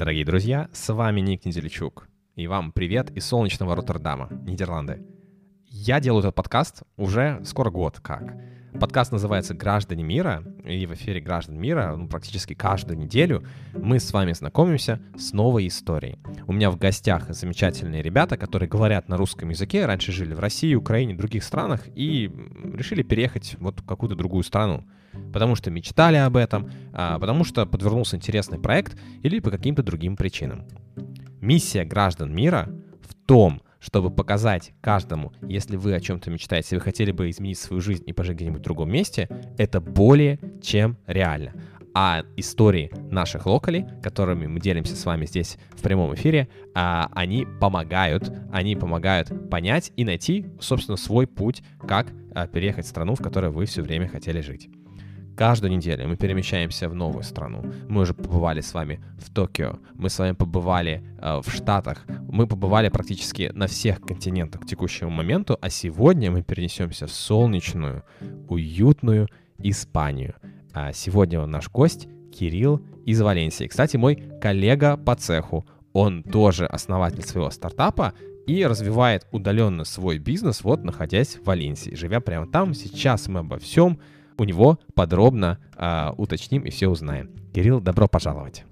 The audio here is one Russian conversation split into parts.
Дорогие друзья, с вами Ник Неделичук. И вам привет из солнечного Роттердама, Нидерланды. Я делаю этот подкаст уже скоро год как. Подкаст называется «Граждане мира», и в эфире «Граждан мира» ну, практически каждую неделю мы с вами знакомимся с новой историей. У меня в гостях замечательные ребята, которые говорят на русском языке, раньше жили в России, Украине, других странах и решили переехать вот в какую-то другую страну. Потому что мечтали об этом, а потому что подвернулся интересный проект или по каким-то другим причинам. Миссия граждан мира в том, чтобы показать каждому, если вы о чем-то мечтаете, вы хотели бы изменить свою жизнь и пожить где-нибудь в другом месте, это более чем реально. А истории наших локалей, которыми мы делимся с вами здесь в прямом эфире, а, они помогают, они помогают понять и найти, собственно, свой путь, как а, переехать в страну, в которой вы все время хотели жить. Каждую неделю мы перемещаемся в новую страну. Мы уже побывали с вами в Токио, мы с вами побывали э, в Штатах, мы побывали практически на всех континентах к текущему моменту, а сегодня мы перенесемся в солнечную, уютную Испанию. А сегодня наш гость Кирилл из Валенсии. Кстати, мой коллега по цеху. Он тоже основатель своего стартапа и развивает удаленно свой бизнес, вот находясь в Валенсии. Живя прямо там, сейчас мы обо всем у него подробно э, уточним и все узнаем. Кирилл, добро пожаловать.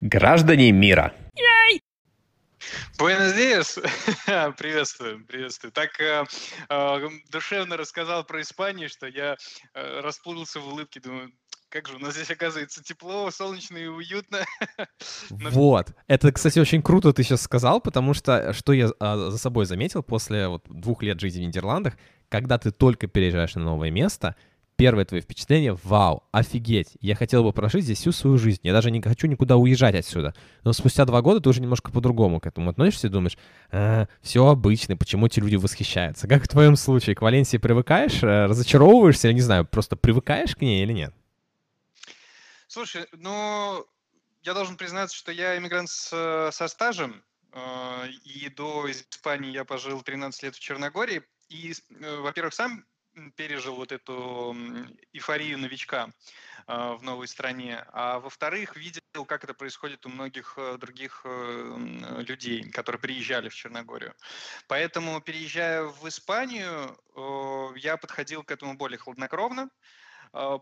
Граждане мира. Буэнос Диас! приветствую, приветствую. Так э, э, душевно рассказал про Испанию, что я э, расплылся в улыбке, думаю, как же у нас здесь оказывается тепло, солнечно и уютно. Вот. Это, кстати, очень круто ты сейчас сказал, потому что что я а, за собой заметил после вот, двух лет жизни в Нидерландах, когда ты только переезжаешь на новое место, первое твое впечатление — вау, офигеть, я хотел бы прожить здесь всю свою жизнь, я даже не хочу никуда уезжать отсюда. Но спустя два года ты уже немножко по-другому к этому относишься и думаешь, а, все обычно, почему эти люди восхищаются? Как в твоем случае, к Валенсии привыкаешь, э, разочаровываешься, или не знаю, просто привыкаешь к ней или нет? Слушай, ну, я должен признаться, что я иммигрант с, со стажем, э, и до Испании я пожил 13 лет в Черногории, и, э, во-первых, сам пережил вот эту эйфорию новичка э, в новой стране, а во-вторых, видел, как это происходит у многих э, других э, людей, которые приезжали в Черногорию. Поэтому, переезжая в Испанию, э, я подходил к этому более хладнокровно, э,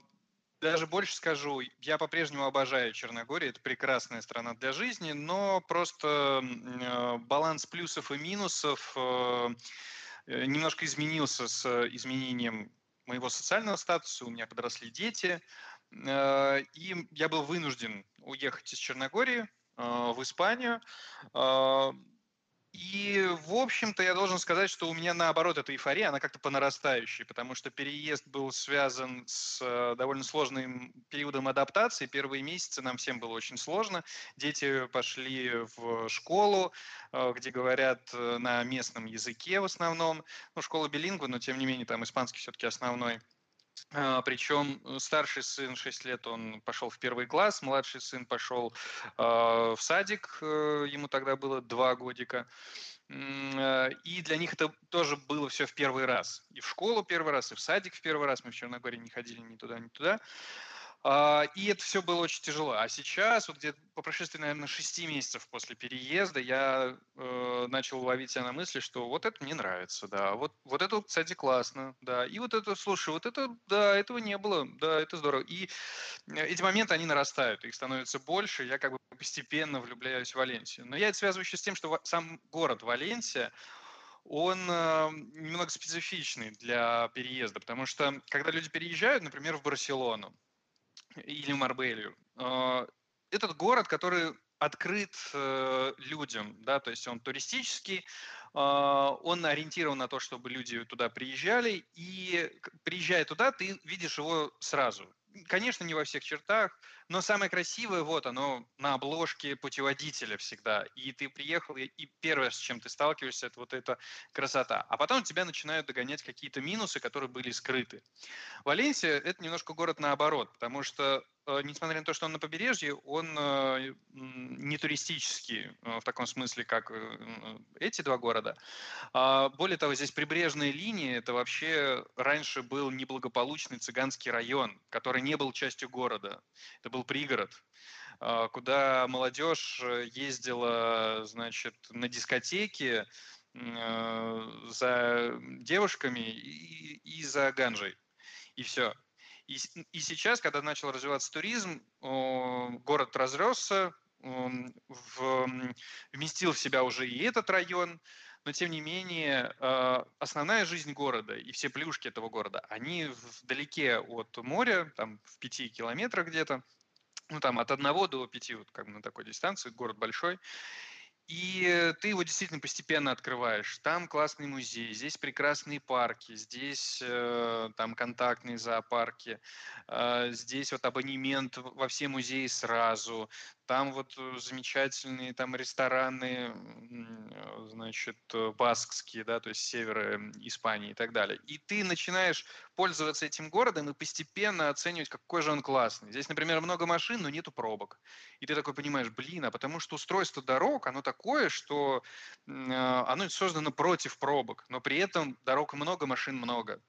даже больше скажу, я по-прежнему обожаю Черногорию, это прекрасная страна для жизни, но просто э, баланс плюсов и минусов э, э, немножко изменился с изменением моего социального статуса, у меня подросли дети, и я был вынужден уехать из Черногории в Испанию. И, в общем-то, я должен сказать, что у меня, наоборот, эта эйфория, она как-то по нарастающей, потому что переезд был связан с э, довольно сложным периодом адаптации. Первые месяцы нам всем было очень сложно. Дети пошли в школу, э, где говорят э, на местном языке в основном. Ну, школа билингва, но, тем не менее, там испанский все-таки основной. А, Причем э, старший сын 6 лет, он пошел в первый класс, младший сын пошел а, в садик, э, ему тогда было два годика. Э, и для них это тоже было все в первый раз. И в школу первый раз, и в садик в первый раз. Мы в Черногории не ходили ни туда, ни туда. А, и это все было очень тяжело. А сейчас, вот где-то по прошествии, наверное, шести месяцев после переезда, я э, начал ловить себя на мысли, что вот это мне нравится, да, вот, вот это, кстати, классно, да, и вот это, слушай, вот это, да, этого не было, да, это здорово. И э, эти моменты, они нарастают, их становится больше, я как бы постепенно влюбляюсь в Валенсию. Но я это связываю еще с тем, что сам город Валенсия, он э, немного специфичный для переезда, потому что когда люди переезжают, например, в Барселону, или Марбелью. А, этот город, который открыт э, людям, да, то есть он туристический, а, он ориентирован на то, чтобы люди туда приезжали, и приезжая туда, ты видишь его сразу. Конечно, не во всех чертах, но самое красивое, вот оно на обложке путеводителя всегда. И ты приехал, и первое, с чем ты сталкиваешься, это вот эта красота. А потом тебя начинают догонять какие-то минусы, которые были скрыты. Валенсия – это немножко город наоборот, потому что э, несмотря на то, что он на побережье, он э, не туристический в таком смысле, как эти два города. А, более того, здесь прибрежная линия, это вообще раньше был неблагополучный цыганский район, который не был частью города. Это был пригород а, куда молодежь ездила, значит, на дискотеки за девушками и, и за ганжей. И все. И, и сейчас, когда начал развиваться туризм, город разросся, в, вместил в себя уже и этот район, но тем не менее а, основная жизнь города и все плюшки этого города, они вдалеке от моря, там в пяти километрах где-то, ну там от одного до пяти, вот как бы на такой дистанции, город большой, и ты его действительно постепенно открываешь. Там классный музей, здесь прекрасные парки, здесь э, там контактные зоопарки, э, здесь вот абонемент во все музеи сразу, там вот э, замечательные там рестораны, э, значит, э, баскские, да, то есть севера Испании и так далее. И ты начинаешь пользоваться этим городом и постепенно оценивать, какой же он классный. Здесь, например, много машин, но нету пробок. И ты такой понимаешь, блин, а потому что устройство дорог, оно такое, что оно создано против пробок, но при этом дорог много, машин много.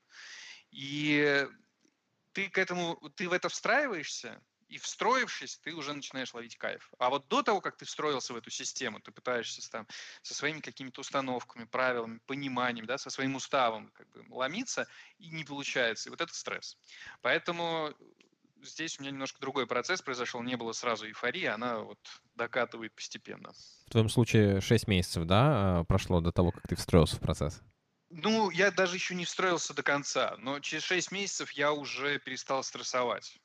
И ты к этому, ты в это встраиваешься, и встроившись, ты уже начинаешь ловить кайф. А вот до того, как ты встроился в эту систему, ты пытаешься там, со своими какими-то установками, правилами, пониманием, да, со своим уставом как бы, ломиться, и не получается. И вот это стресс. Поэтому здесь у меня немножко другой процесс произошел. Не было сразу эйфории, она вот докатывает постепенно. В твоем случае 6 месяцев, да, а, прошло до того, как ты встроился в процесс? Ну, я даже еще не встроился до конца, но через 6 месяцев я уже перестал стрессовать.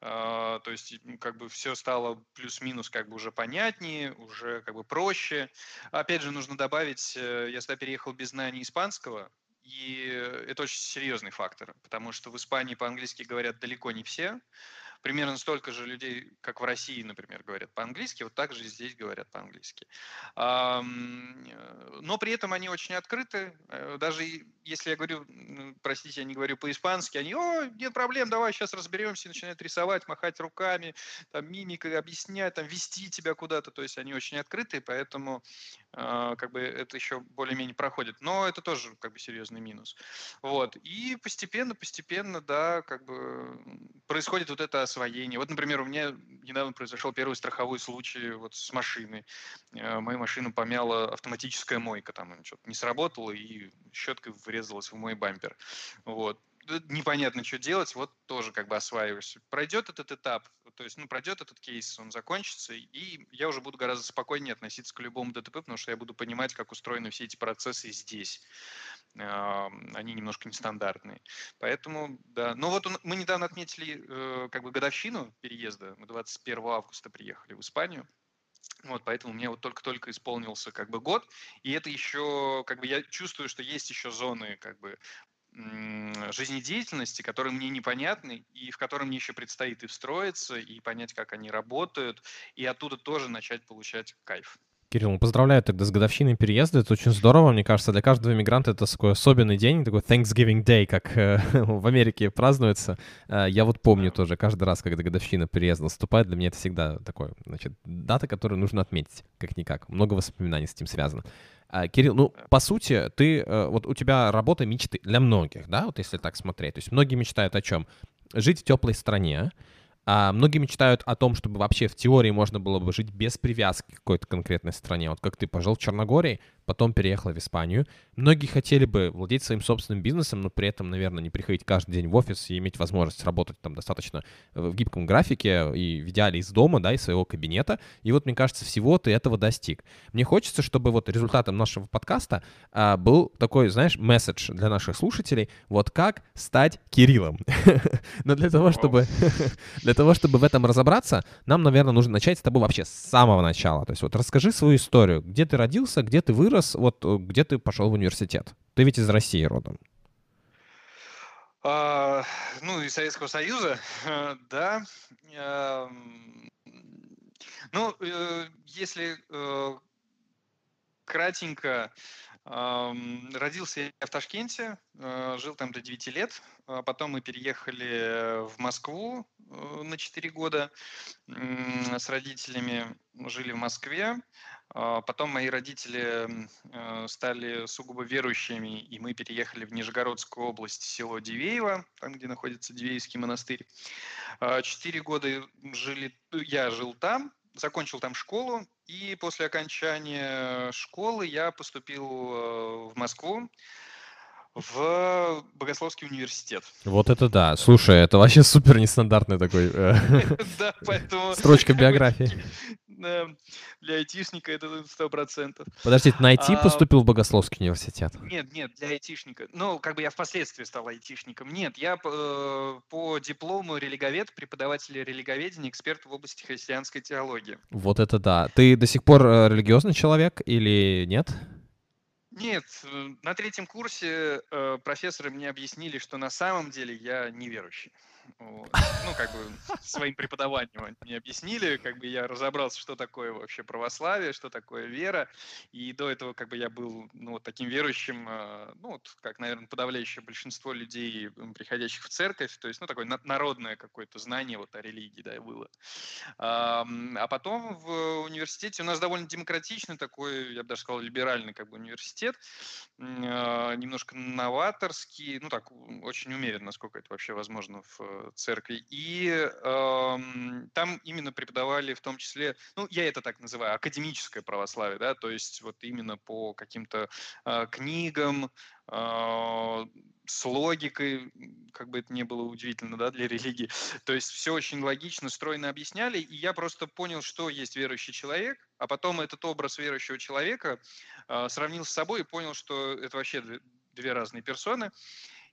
А, то есть как бы все стало плюс-минус как бы уже понятнее, уже как бы проще. Опять же, нужно добавить, э, я сюда переехал без знания испанского, и это очень серьезный фактор, потому что в Испании по-английски говорят далеко не все примерно столько же людей, как в России, например, говорят по-английски, вот так же здесь говорят по-английски. Э, но при этом они очень открыты. Э, даже если я говорю, простите, я не говорю по-испански, они, о, нет проблем, давай сейчас разберемся, начинают рисовать, махать руками, там, мимикой объяснять, там, вести тебя куда-то. То есть они очень открытые, поэтому э, как бы это еще более-менее проходит. Но это тоже как бы серьезный минус. Вот. И постепенно, постепенно, да, как бы происходит вот это освоение. Вот, например, у меня недавно произошел первый страховой случай вот с машиной. Э, мою машину помяла автоматическая мойка, там что-то не сработало, и щеткой врезалась в мой бампер. Вот непонятно, что делать, вот тоже как бы осваиваешься. Пройдет этот этап, то есть, ну, пройдет этот кейс, он закончится, и я уже буду гораздо спокойнее относиться к любому ДТП, потому что я буду понимать, как устроены все эти процессы здесь они немножко нестандартные. Поэтому, да. Ну вот мы недавно отметили э, как бы годовщину переезда. Мы 21 августа приехали в Испанию. Вот, поэтому мне вот только-только исполнился как бы год, и это еще, как бы я чувствую, что есть еще зоны как бы жизнедеятельности, которые мне непонятны, и в которые мне еще предстоит и встроиться, и понять, как они работают, и оттуда тоже начать получать кайф. Кирилл, ну, поздравляю тогда с годовщиной переезда. Это очень здорово, мне кажется. Для каждого иммигранта это такой особенный день, такой Thanksgiving Day, как э, в Америке празднуется. Э, я вот помню тоже, каждый раз, когда годовщина переезда наступает, для меня это всегда такой, значит, дата, которую нужно отметить, как-никак. Много воспоминаний с этим связано. А, Кирилл, ну, по сути, ты, э, вот у тебя работа мечты для многих, да, вот если так смотреть. То есть многие мечтают о чем? Жить в теплой стране, а многие мечтают о том, чтобы вообще в теории можно было бы жить без привязки к какой-то конкретной стране. Вот как ты пожил в Черногории, потом переехала в Испанию. Многие хотели бы владеть своим собственным бизнесом, но при этом, наверное, не приходить каждый день в офис и иметь возможность работать там достаточно в гибком графике и в идеале из дома, да, из своего кабинета. И вот, мне кажется, всего ты этого достиг. Мне хочется, чтобы вот результатом нашего подкаста а, был такой, знаешь, месседж для наших слушателей, вот как стать Кириллом. Но для того, чтобы для того, чтобы в этом разобраться, нам, наверное, нужно начать с тобой вообще с самого начала. То есть вот расскажи свою историю, где ты родился, где ты вырос, вырос, вот э, где ты пошел в университет? Ты ведь из России родом. А, ну, из Советского Союза, да. Ну, э, если э, кратенько, родился я в Ташкенте, жил там до 9 лет, а потом мы переехали в Москву, на 4 года с родителями, жили в Москве. А потом мои родители э, стали сугубо верующими, и мы переехали в Нижегородскую область, село Дивеево, там, где находится Дивеевский монастырь. А, четыре года жили, я жил там, закончил там школу, и после окончания школы я поступил э, в Москву в Богословский университет. Вот это да. Слушай, это вообще супер нестандартный такой э, да, поэтому... строчка биографии. Для айтишника это сто процентов. Подождите, на IT а, поступил в Богословский университет? Нет, нет, для айтишника. Ну, как бы я впоследствии стал айтишником. Нет, я э, по диплому религовед, преподаватель религоведения, эксперт в области христианской теологии. Вот это да. Ты до сих пор э, религиозный человек или нет? Нет, э, на третьем курсе э, профессоры мне объяснили, что на самом деле я неверующий. Ну, как бы своим преподаванием мне объяснили, как бы я разобрался, что такое вообще православие, что такое вера. И до этого как бы я был ну, вот таким верующим, э, ну, вот, как, наверное, подавляющее большинство людей, приходящих в церковь. То есть, ну, такое народное какое-то знание вот о религии, да, было. А, потом в университете у нас довольно демократичный такой, я бы даже сказал, либеральный как бы университет, а, немножко новаторский, ну, так, очень умеренно, насколько это вообще возможно в церкви. И э, там именно преподавали в том числе, ну, я это так называю, академическое православие, да, то есть вот именно по каким-то э, книгам, э, с логикой, как бы это ни было удивительно, да, для религии. То есть все очень логично, стройно объясняли, и я просто понял, что есть верующий человек, а потом этот образ верующего человека э, сравнил с собой и понял, что это вообще две разные персоны.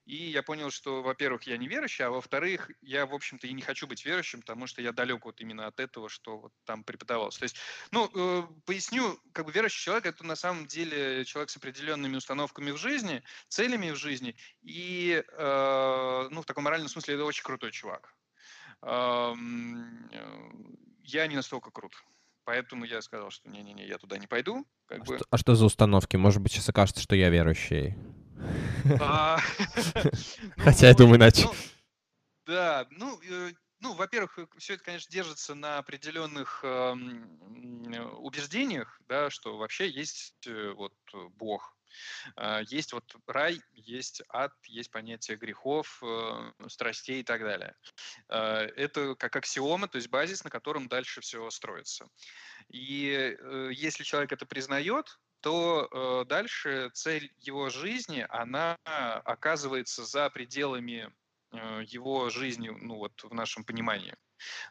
И я понял, что, во-первых, я не верующий, а во-вторых, я, в общем-то, и не хочу быть верующим, потому что я далек вот именно от этого, что вот там преподавалось. То есть, ну, э, поясню, как бы верующий человек – это на самом деле человек с определенными установками в жизни, целями в жизни, и, э, ну, в таком моральном смысле, это очень крутой чувак. Э, я не настолько крут. Поэтому я сказал, что не-не-не, я туда не пойду. Как а, бы. что, а что за установки? Может быть, сейчас окажется, что я верующий. А, ну, Хотя я думаю иначе. Ну, да, ну, э, ну, во-первых, э, все это, конечно, держится на определенных убеждениях, да, что вообще есть э, вот Бог, есть вот рай, есть ад, есть понятие грехов, страстей и так далее. Это как аксиома, то есть базис, на котором дальше все строится. И если человек это признает, то э, дальше цель его жизни, она оказывается за пределами э, его жизни, ну вот в нашем понимании.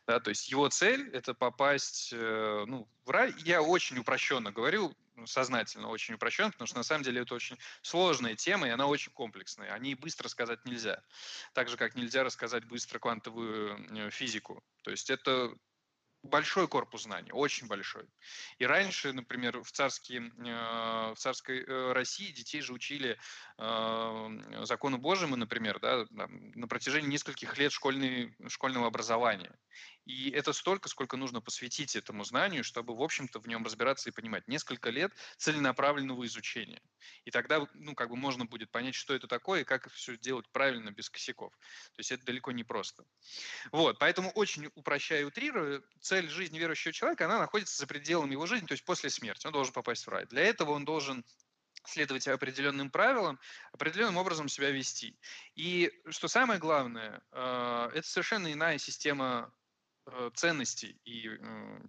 Да, то есть его цель – это попасть э, ну, в рай. Я очень упрощенно говорю, сознательно очень упрощенно, потому что на самом деле это очень сложная тема, и она очень комплексная. О ней быстро сказать нельзя. Так же, как нельзя рассказать быстро квантовую э, физику. То есть это большой корпус знаний, очень большой. И раньше, например, в, царские, э, в царской э, России детей же учили э, закону Божьему, например, да, на протяжении нескольких лет школьной, школьного образования. И это столько, сколько нужно посвятить этому знанию, чтобы, в общем-то, в нем разбираться и понимать. Несколько лет целенаправленного изучения. И тогда, ну, как бы можно будет понять, что это такое и как все делать правильно, без косяков. То есть это далеко не просто. Вот, поэтому очень упрощая и утрирую, цель жизни верующего человека, она находится за пределами его жизни, то есть после смерти. Он должен попасть в рай. Для этого он должен следовать определенным правилам, определенным образом себя вести. И что самое главное, э, это совершенно иная система ценностей и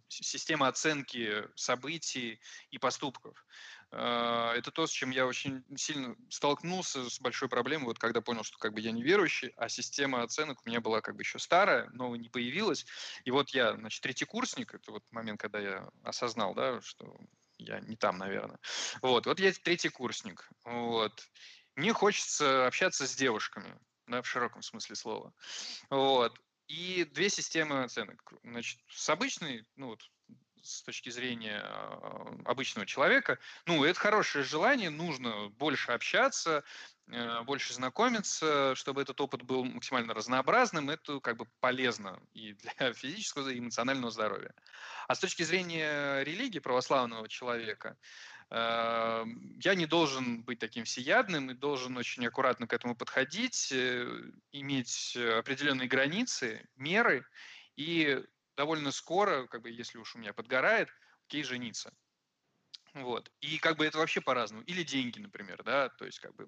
система оценки событий и поступков. А, это то, с чем я очень сильно столкнулся с большой проблемой, вот когда понял, что как бы я не верующий, а система оценок у меня была как бы еще старая, новая не появилась. И вот я, значит, третий курсник, это вот момент, когда я осознал, да, что я не там, наверное. Вот, вот я третий курсник. Вот. Мне хочется общаться с девушками, да, в широком смысле слова. Вот. И две системы оценок. Значит, с обычной, ну вот, с точки зрения э, обычного человека, ну, это хорошее желание, нужно больше общаться, э, больше знакомиться, чтобы этот опыт был максимально разнообразным, это как бы полезно и для физического, и эмоционального здоровья. А с точки зрения религии православного человека, я не должен быть таким всеядным и должен очень аккуратно к этому подходить, э, иметь определенные границы, меры и довольно скоро, как бы, если уж у меня подгорает, окей, жениться. Вот. И как бы это вообще по-разному. Или деньги, например, да, то есть как бы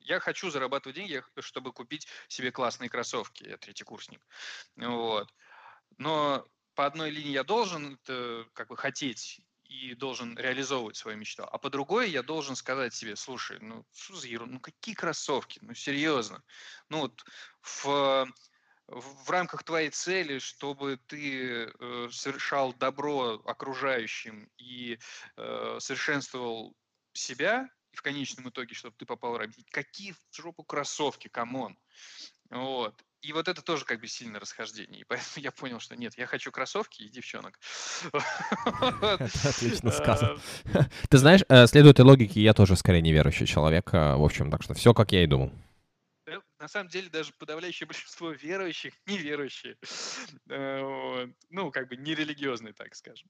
я хочу зарабатывать деньги, чтобы купить себе классные кроссовки. Я третий курсник. Вот. Но по одной линии я должен это как бы хотеть и должен реализовывать свою мечту. А по другой я должен сказать себе, слушай, ну что за ерунда, ну какие кроссовки, ну серьезно. Ну вот в, в рамках твоей цели, чтобы ты э, совершал добро окружающим и э, совершенствовал себя, и в конечном итоге, чтобы ты попал в рай. Какие в жопу кроссовки, come on. Вот. И вот это тоже как бы сильное расхождение. И поэтому я понял, что нет, я хочу кроссовки и девчонок. Отлично сказано. Ты знаешь, э, следуя этой логике, я тоже скорее неверующий человек. Э, в общем, так что все, как я и думал на самом деле даже подавляющее большинство верующих неверующие. Э, ну, как бы нерелигиозные, так скажем.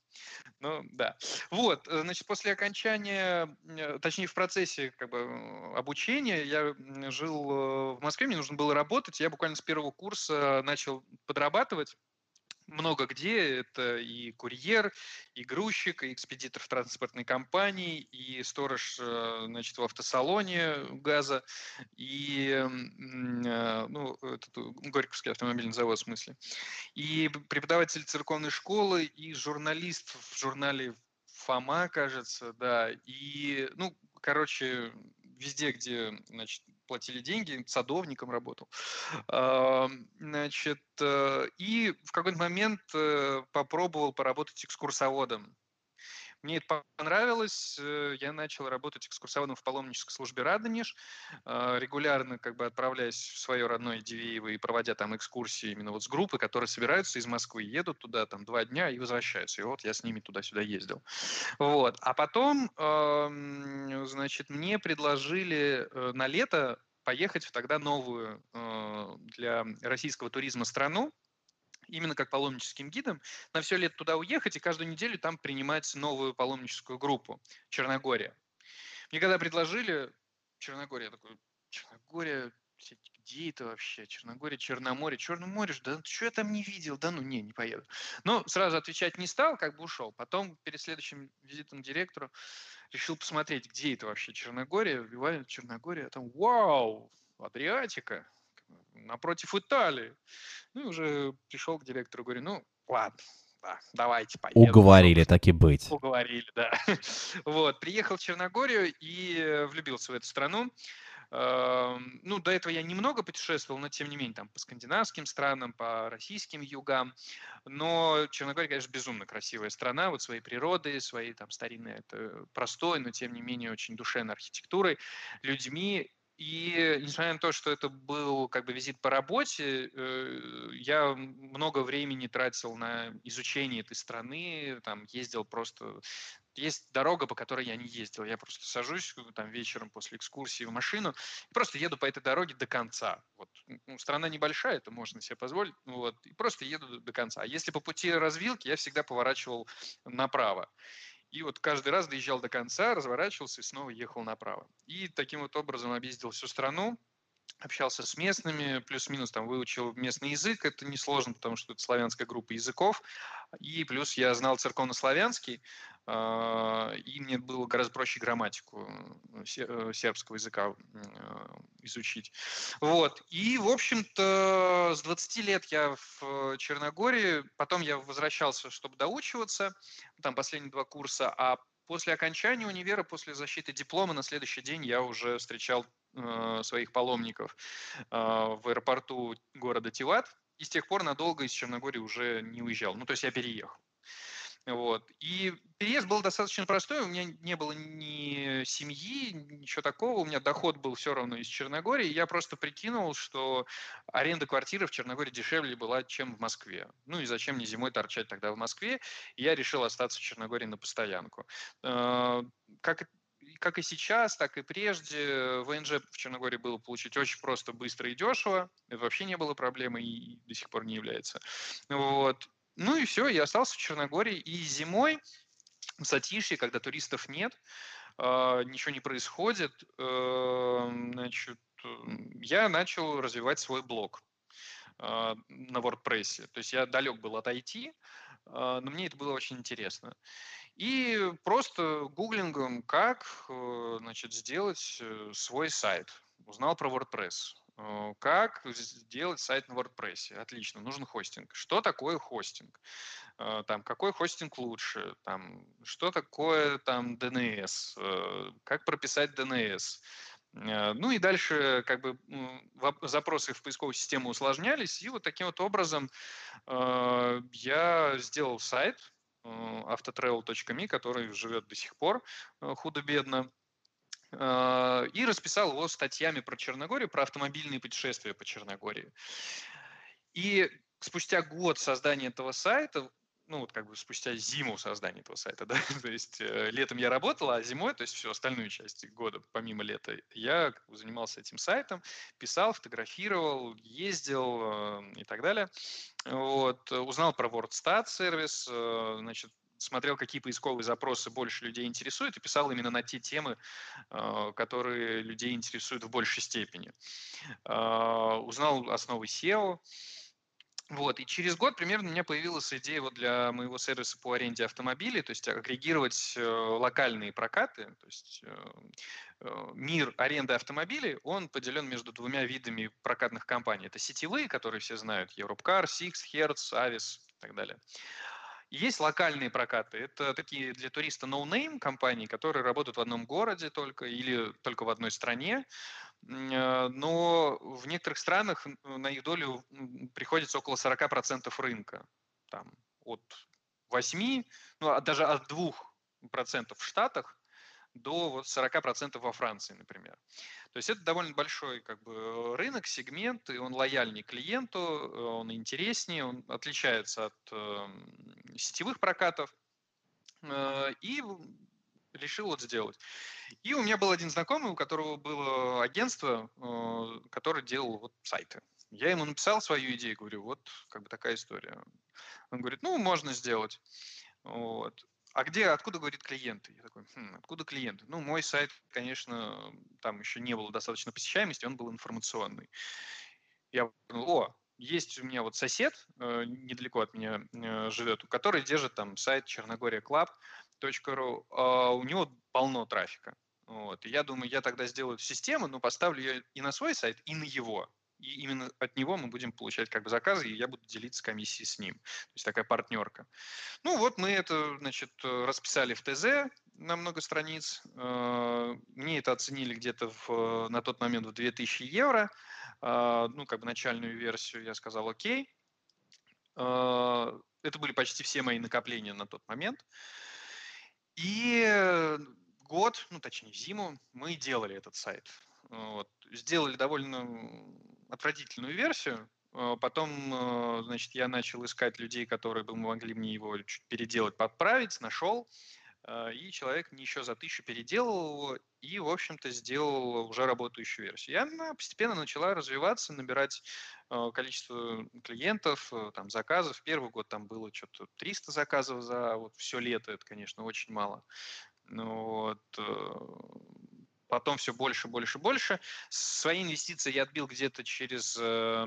Ну, да. Вот, э, значит, после окончания, э, точнее, в процессе как бы обучения я жил в Москве, мне нужно было работать, я буквально с первого курса начал подрабатывать много где. Это и курьер, и грузчик, и экспедитор в транспортной компании, и сторож э, значит, в автосалоне газа, и э, ну, этот Горьковский автомобильный завод в смысле, и преподаватель церковной школы, и журналист в журнале Фома, кажется, да, и, ну, короче, везде, где, значит, платили деньги, садовником работал. Значит, э, и в какой-то момент э, попробовал поработать экскурсоводом. Мне это понравилось. Э, я начал работать экскурсоводом в паломнической службе Радонеж, регулярно как бы отправляясь в свое родное Дивеево и проводя там экскурсии именно вот с группы, которые собираются из Москвы, едут туда там два дня и возвращаются. И вот я с ними туда-сюда ездил. Вот. А потом, значит, мне предложили на лето поехать в тогда новую э, для российского туризма страну, именно как паломническим гидом, на все лето туда уехать и каждую неделю там принимать новую паломническую группу Черногория. Мне когда предложили Черногория, я такой, Черногория, где это вообще? Черногория, Черноморье, Черное море, да что я там не видел, да ну не, не поеду. Но сразу отвечать не стал, как бы ушел. Потом перед следующим визитом к директору решил посмотреть, где это вообще Черногория, вбиваю Черногория, а там вау, Адриатика, напротив Италии. Ну и уже пришел к директору, говорю, ну ладно, да, давайте поедем. Уговорили, так и быть. Уговорили, да. Вот, приехал в Черногорию и влюбился в эту страну. Ну, до этого я немного путешествовал, но тем не менее, там, по скандинавским странам, по российским югам. Но Черногория, конечно, безумно красивая страна, вот своей природой, своей там старинной, это простой, но тем не менее очень душевной архитектурой, людьми и несмотря на то, что это был как бы визит по работе, э, я много времени тратил на изучение этой страны, там ездил просто есть дорога, по которой я не ездил. Я просто сажусь э, там вечером после экскурсии в машину и просто еду по этой дороге до конца. Вот. Ну, страна небольшая, это можно себе позволить. Вот. И просто еду до конца. А если по пути развилки, я всегда поворачивал направо. И вот каждый раз доезжал до конца, разворачивался и снова ехал направо. И таким вот образом объездил всю страну, общался с местными, плюс-минус там выучил местный язык, это несложно, потому что это славянская группа языков, и плюс я знал церковно-славянский, а, и мне было гораздо проще грамматику э, э, сербского языка э, изучить. Вот. И, в общем-то, с 20 лет я в Черногории, потом я возвращался, чтобы доучиваться, там последние два курса, а после окончания универа, после защиты диплома, на следующий день я уже встречал своих паломников в аэропорту города Тиват, и с тех пор надолго из Черногории уже не уезжал. Ну, то есть я переехал. Вот. И переезд был достаточно простой, у меня не было ни семьи, ничего такого, у меня доход был все равно из Черногории, я просто прикинул, что аренда квартиры в Черногории дешевле была, чем в Москве. Ну и зачем мне зимой торчать тогда в Москве, и я решил остаться в Черногории на постоянку. Э, как как и сейчас, так и прежде, ВНЖ в Черногории было получить очень просто, быстро и дешево. Это вообще не было проблемой и до сих пор не является. Вот. Ну и все, я остался в Черногории. И зимой, в затишье, когда туристов нет, э, ничего не происходит, э, значит, я начал развивать свой блог э, на WordPress. То есть я далек был от IT, э, но мне это было очень интересно. И просто гуглингом, как э, значит, сделать э, свой сайт. Узнал про WordPress. Э, как сделать сайт на WordPress? Отлично, нужен хостинг. Что такое хостинг? Э, там, какой хостинг лучше? Там, что такое там DNS? Э, как прописать DNS? Ну и дальше как бы запросы в поисковую систему усложнялись, и вот таким вот образом я сделал сайт autotravel.me, который живет до сих пор худо-бедно. А, и расписал его статьями про Черногорию, про автомобильные путешествия по Черногории. И спустя год создания этого сайта, ну вот как бы спустя зиму создания этого сайта, да, то есть э, летом я работал, а зимой, то есть всю остальную часть года, помимо лета, я занимался этим сайтом, писал, фотографировал, ездил э, и так далее. Вот, узнал про WordStat сервис, э, значит, смотрел, какие поисковые запросы больше людей интересуют, и писал именно на те темы, а, которые людей интересуют в большей степени. А, узнал основы SEO, вот, и через год примерно у меня появилась идея вот для моего сервиса по аренде автомобилей, то есть агрегировать э, локальные прокаты, то есть э, э, мир аренды автомобилей, он поделен между двумя видами прокатных компаний. Это сетевые, которые все знают, Europcar, Six, Hertz, Avis и так далее. Есть локальные прокаты. Это такие для туриста no-name компании, которые работают в одном городе только или только в одной стране. Э, но в некоторых странах на их долю приходится около 40% рынка. Там, от 8, ну, даже от 2% в Штатах до вот 40% во Франции, например. То есть это довольно большой как бы, рынок, сегмент, и он лояльнее клиенту, он интереснее, он отличается от э, сетевых прокатов. Э, и решил вот сделать. И у меня был один знакомый, у которого было агентство, э, которое делало вот сайты. Я ему написал свою идею, говорю, вот как бы такая история. Он говорит, ну, можно сделать. Вот а где, откуда, говорит, клиенты? Я такой, хм, откуда клиенты? Ну, мой сайт, конечно, там еще не было достаточно посещаемости, он был информационный. Я подумал, о, есть у меня вот сосед, э, недалеко от меня э, живет, который держит там сайт черногориаклаб.ру, э, а у него полно трафика. Вот. И я думаю, я тогда сделаю систему, но поставлю ее и на свой сайт, и на его и именно от него мы будем получать как бы заказы, и я буду делиться комиссией с ним. То есть такая партнерка. Ну вот мы это, значит, расписали в ТЗ на много страниц. Э, мне это оценили где-то в, на тот момент в 2000 евро. Э, ну, как бы начальную версию я сказал окей. Это были почти все мои накопления на тот момент. И год, ну точнее зиму, мы делали этот сайт. Вот. Сделали довольно отвратительную версию. А потом, э, значит, я начал искать людей, которые бы могли мне его чуть переделать, подправить, нашел. Э, и человек еще за тысячу переделал и, в общем-то, сделал уже работающую версию. Я она постепенно начала развиваться, набирать э, количество клиентов, там, заказов. Первый год там было что-то 300 заказов за вот все лето, это, конечно, очень мало. Ну, вот, потом все больше, больше, больше. Свои инвестиции я отбил где-то через, э,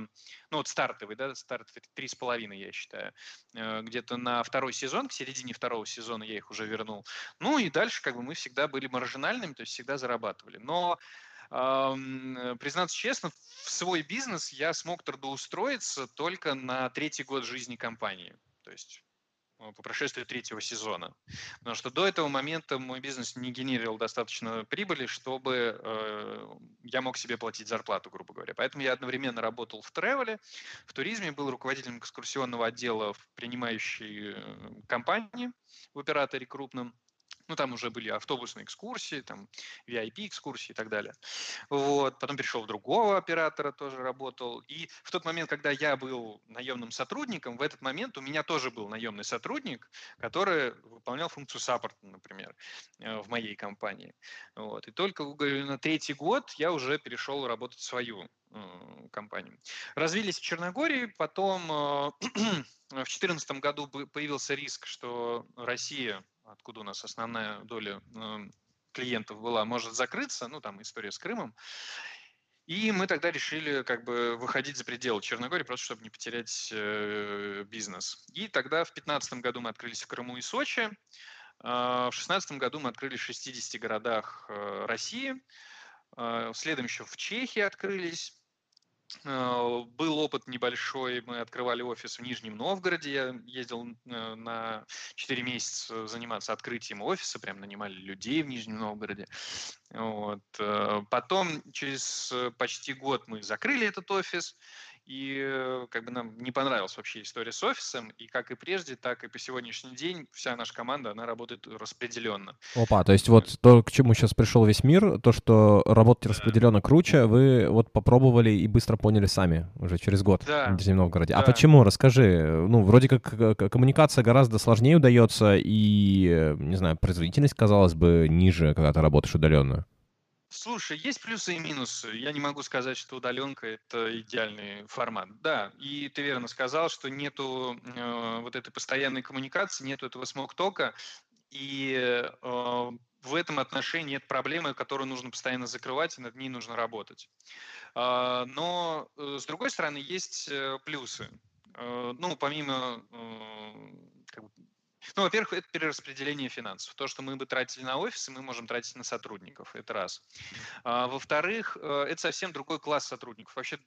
ну вот стартовый, да, стартовый три с половиной, я считаю, э, где-то на второй сезон, к середине второго сезона я их уже вернул. Ну и дальше как бы мы всегда были маржинальными, то есть всегда зарабатывали. Но эм, признаться честно, в свой бизнес я смог трудоустроиться только на третий год жизни компании. То есть Э, по прошествии третьего сезона. Потому что до этого момента мой бизнес не генерировал достаточно прибыли, чтобы э, я мог себе платить зарплату, грубо говоря. Поэтому я одновременно работал в тревеле, в туризме, был руководителем экскурсионного отдела в принимающей э, компании в операторе крупном ну, там уже были автобусные экскурсии, там VIP-экскурсии и так далее. Вот. Потом перешел в другого оператора, тоже работал. И в тот момент, когда я был наемным сотрудником, в этот момент у меня тоже был наемный сотрудник, который выполнял функцию саппорта, например, э, в моей компании. Вот. И только на третий год я уже перешел работать в свою э, компанию. Развились в Черногории, потом э, в 2014 году появился риск, что Россия откуда у нас основная доля э, клиентов была, может закрыться, ну, там история с Крымом, и мы тогда решили как бы выходить за пределы Черногории, просто чтобы не потерять э, бизнес. И тогда в 2015 году мы открылись в Крыму и Сочи. Э, в 2016 году мы открылись в 60 городах э, России. Э, следом еще в Чехии открылись. Э, был опыт небольшой, мы открывали офис в Нижнем Новгороде, я ездил э, на 4 месяца заниматься открытием офиса, прям нанимали людей в Нижнем Новгороде. Вот. Э, потом через почти год мы закрыли этот офис, и э, как бы нам не понравилась вообще история с офисом. И как и прежде, так и по сегодняшний день вся наша команда, она работает распределенно. Опа, то есть вот то, к чему сейчас пришел весь мир, то, что работать распределенно круче, вы вот попробовали и быстро поняли сами уже через год да. в Нижнем Новгороде. А да. А почему? Расскажи. Ну, вроде как э, коммуникация гораздо сложнее удается, и, э, не знаю, производительность, казалось бы, ниже, когда ты работаешь удаленно. Слушай, есть плюсы и минусы. Я не могу сказать, что удаленка это идеальный формат. Да, и ты верно сказал, что нету э, вот этой постоянной коммуникации, нету этого смог-тока, и э, в этом отношении нет проблемы, которую нужно постоянно закрывать, и над ней нужно работать. Э, но, э, с другой стороны, есть э, плюсы. Э, ну, помимо как бы, ну, во-первых, это перераспределение финансов. То, что мы бы тратили на офисы, мы можем тратить на сотрудников. Это раз. А, во-вторых, э, это совсем другой класс сотрудников, вообще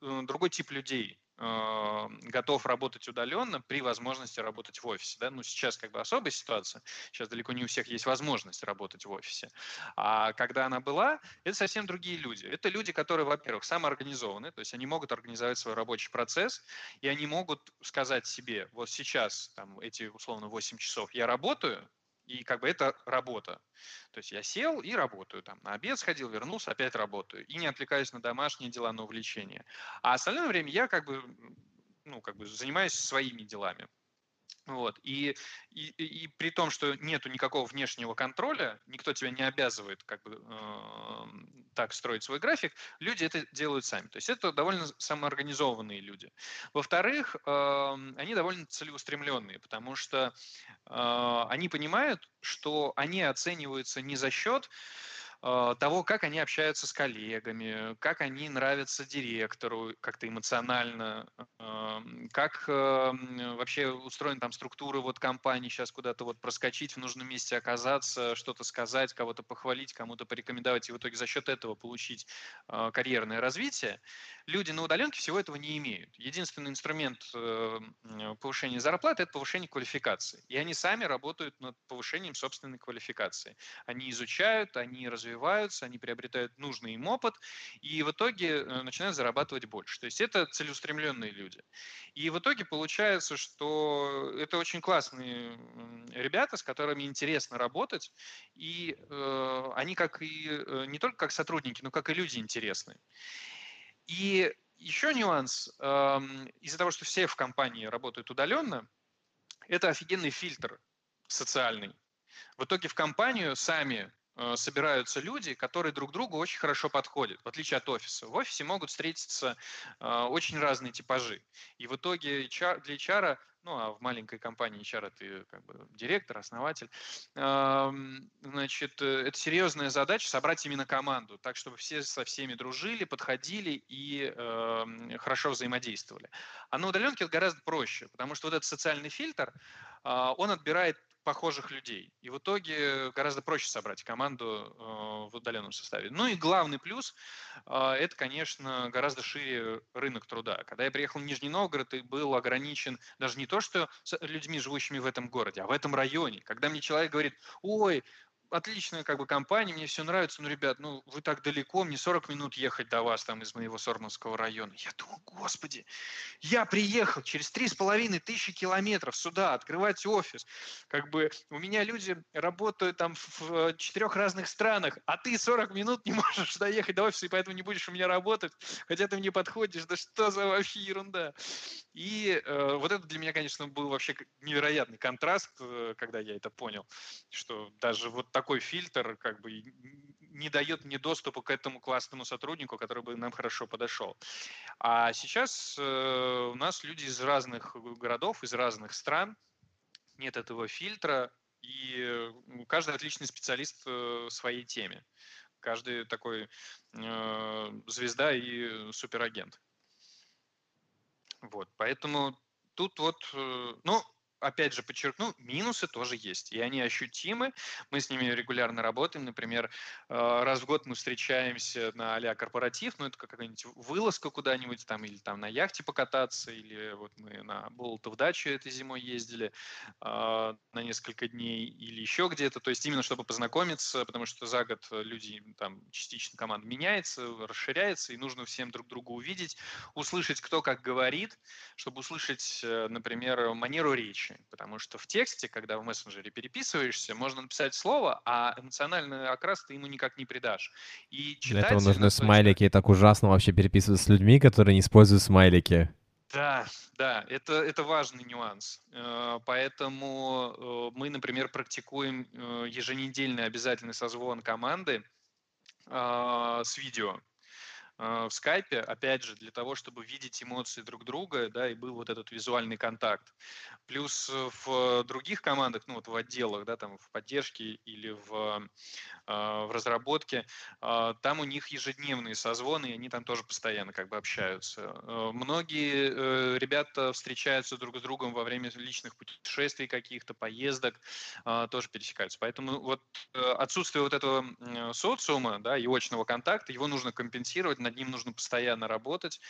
другой тип людей. А, готов работать удаленно при возможности работать в офисе. Да? Ну, сейчас как бы особая ситуация. Сейчас далеко не у всех есть возможность работать в офисе. А когда она была, это совсем другие люди. Это люди, которые, во-первых, самоорганизованы, то есть они могут организовать свой рабочий процесс, и они могут сказать себе, вот сейчас, там, эти условно 8 часов я работаю, и как бы это работа. То есть я сел и работаю. Там, на обед сходил, вернулся, опять работаю. И не отвлекаюсь на домашние дела, на увлечения. А остальное время я как бы, ну, как бы занимаюсь своими делами. Вот. И, и, и при том, что нету никакого внешнего контроля, никто тебя не обязывает как бы э, так строить свой график, люди это делают сами. То есть это довольно самоорганизованные люди. Во-вторых, э, они довольно целеустремленные, потому что э, они понимают, что они оцениваются не за счет а, того, как они общаются с коллегами, как они нравятся директору как-то эмоционально, как вообще устроена там структура вот компании, сейчас куда-то вот проскочить, в нужном месте оказаться, что-то сказать, кого-то похвалить, кому-то порекомендовать и в итоге за счет этого получить а, карьерное развитие. Люди на удаленке всего этого не имеют. Единственный инструмент э, повышения зарплаты – это повышение квалификации. И они сами работают над повышением собственной квалификации. Они изучают, они развивают развиваются, они приобретают нужный им опыт и в итоге э, начинают зарабатывать больше. То есть это целеустремленные люди. И в итоге получается, что это очень классные ребята, с которыми интересно работать, и э, они как и э, не только как сотрудники, но как и люди интересны. И еще нюанс, э, из-за того, что все в компании работают удаленно, это офигенный фильтр социальный. В итоге в компанию сами собираются люди, которые друг другу очень хорошо подходят, в отличие от офиса. В офисе могут встретиться э, очень разные типажи. И в итоге для HR, ну а в маленькой компании HR ты как бы директор, основатель, э, значит, э, это серьезная задача собрать именно команду, так чтобы все со всеми дружили, подходили и э, хорошо взаимодействовали. А на удаленке это гораздо проще, потому что вот этот социальный фильтр, э, он отбирает похожих людей. И в итоге гораздо проще собрать команду э, в удаленном составе. Ну и главный плюс э, это, конечно, гораздо шире рынок труда. Когда я приехал в Нижний Новгород и был ограничен даже не то, что с людьми, живущими в этом городе, а в этом районе. Когда мне человек говорит, ой, отличная как бы компания, мне все нравится, но, ребят, ну, вы так далеко, мне 40 минут ехать до вас там из моего Сормовского района. Я думаю, господи, я приехал через три с половиной тысячи километров сюда открывать офис. Как бы у меня люди работают там в четырех разных странах, а ты 40 минут не можешь доехать до офиса, и поэтому не будешь у меня работать, хотя ты мне подходишь. Да что за вообще ерунда? И э, вот это для меня, конечно, был вообще невероятный контраст, э, когда я это понял, что даже вот так такой фильтр как бы не дает мне доступа к этому классному сотруднику, который бы нам хорошо подошел. А сейчас э, у нас люди из разных городов, из разных стран, нет этого фильтра, И каждый отличный специалист в своей теме. Каждый такой звезда и суперагент. Вот, поэтому тут вот, ну, опять же подчеркну, минусы тоже есть, и они ощутимы. Мы с ними регулярно работаем. Например, э, раз в год мы встречаемся на а корпоратив, ну это какая-нибудь вылазка куда-нибудь там, или там на яхте покататься, или вот мы на Болотов дачу этой зимой ездили э, на несколько дней, или еще где-то. То есть именно чтобы познакомиться, потому что за год люди, там частично команда меняется, расширяется, и нужно всем друг друга увидеть, услышать, кто как говорит, чтобы услышать, э, например, манеру речи вещи, потому что в тексте, когда в мессенджере переписываешься, можно написать слово, а эмоциональный окрас ты ему никак не придашь. И Для этого нужны смайлики, и так ужасно вообще переписываться с людьми, которые не используют смайлики. Да, да, это, это важный нюанс. Э, поэтому э, мы, например, практикуем э, еженедельный обязательный созвон команды с видео. А, в скайпе, опять же, для того, чтобы видеть эмоции друг друга, да, и был вот этот визуальный контакт. Плюс в других командах, ну вот в отделах, да, там в поддержке или в, э, в разработке, э, там у них ежедневные созвоны, и они там тоже постоянно как бы общаются. Э, многие э, ребята встречаются друг с другом во время личных путешествий каких-то, поездок, э, тоже пересекаются. Поэтому вот э, отсутствие вот этого э, социума, да, и очного контакта, его нужно компенсировать над ним нужно постоянно работать.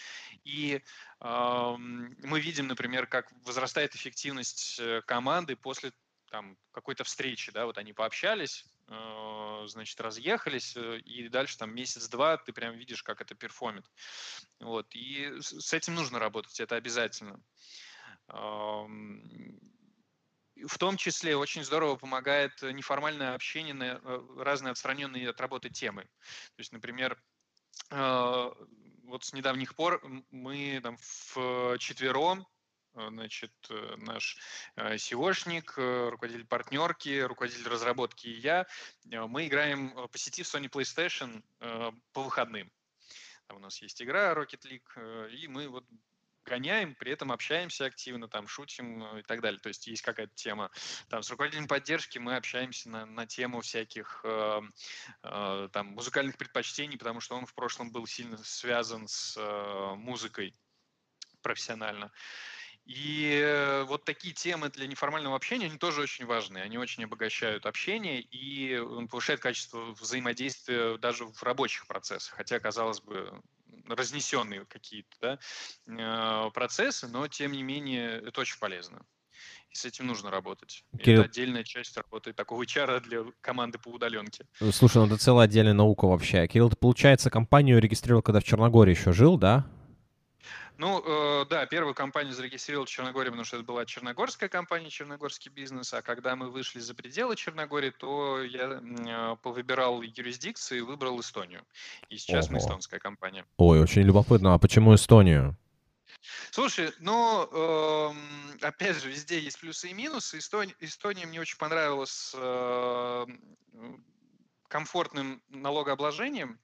И э, мы видим, например, как возрастает эффективность э, команды после там, какой-то встречи, да, вот они пообщались, э, значит, разъехались, э, и дальше там месяц-два ты прям видишь, как это перформит. Вот, и с этим нужно работать, это обязательно. В том числе очень здорово помогает неформальное общение на разные отстраненные от работы темы. То есть, например, вот с недавних пор мы там в четвером а, значит, э, наш э, SEOшник, э, руководитель партнерки, руководитель разработки и я, мы играем по сети в Sony PlayStation по выходным. Там у нас есть игра Rocket League, и мы вот гоняем, при этом общаемся активно, там, шутим э, и так далее. То есть есть какая-то тема. Там, с руководителем поддержки мы общаемся на, на тему всяких э, э, там, музыкальных предпочтений, потому что он в прошлом был сильно связан с э, музыкой профессионально. И э, вот такие темы для неформального общения, они тоже очень важны. Они очень обогащают общение и повышают качество взаимодействия даже в рабочих процессах. Хотя, казалось бы, разнесенные какие-то да, э, процессы, но тем не менее это очень полезно. И с этим нужно работать. Кирилл... Это отдельная часть работы такого HR для команды по удаленке. Слушай, ну это целая отдельная наука вообще. Кирилл, ты, получается, компанию регистрировал, когда в Черногории еще жил, да? Ну, э, да, первую компанию зарегистрировал в Черногории, потому что это была черногорская компания, черногорский бизнес, а когда мы вышли за пределы Черногории, то я э, повыбирал юрисдикции и выбрал Эстонию. И сейчас Ого. мы эстонская компания. Ой, очень любопытно. А почему Эстонию? Слушай, ну, э, опять же, везде есть плюсы и минусы. Эстония, Эстония мне очень понравилась э, комфортным налогообложением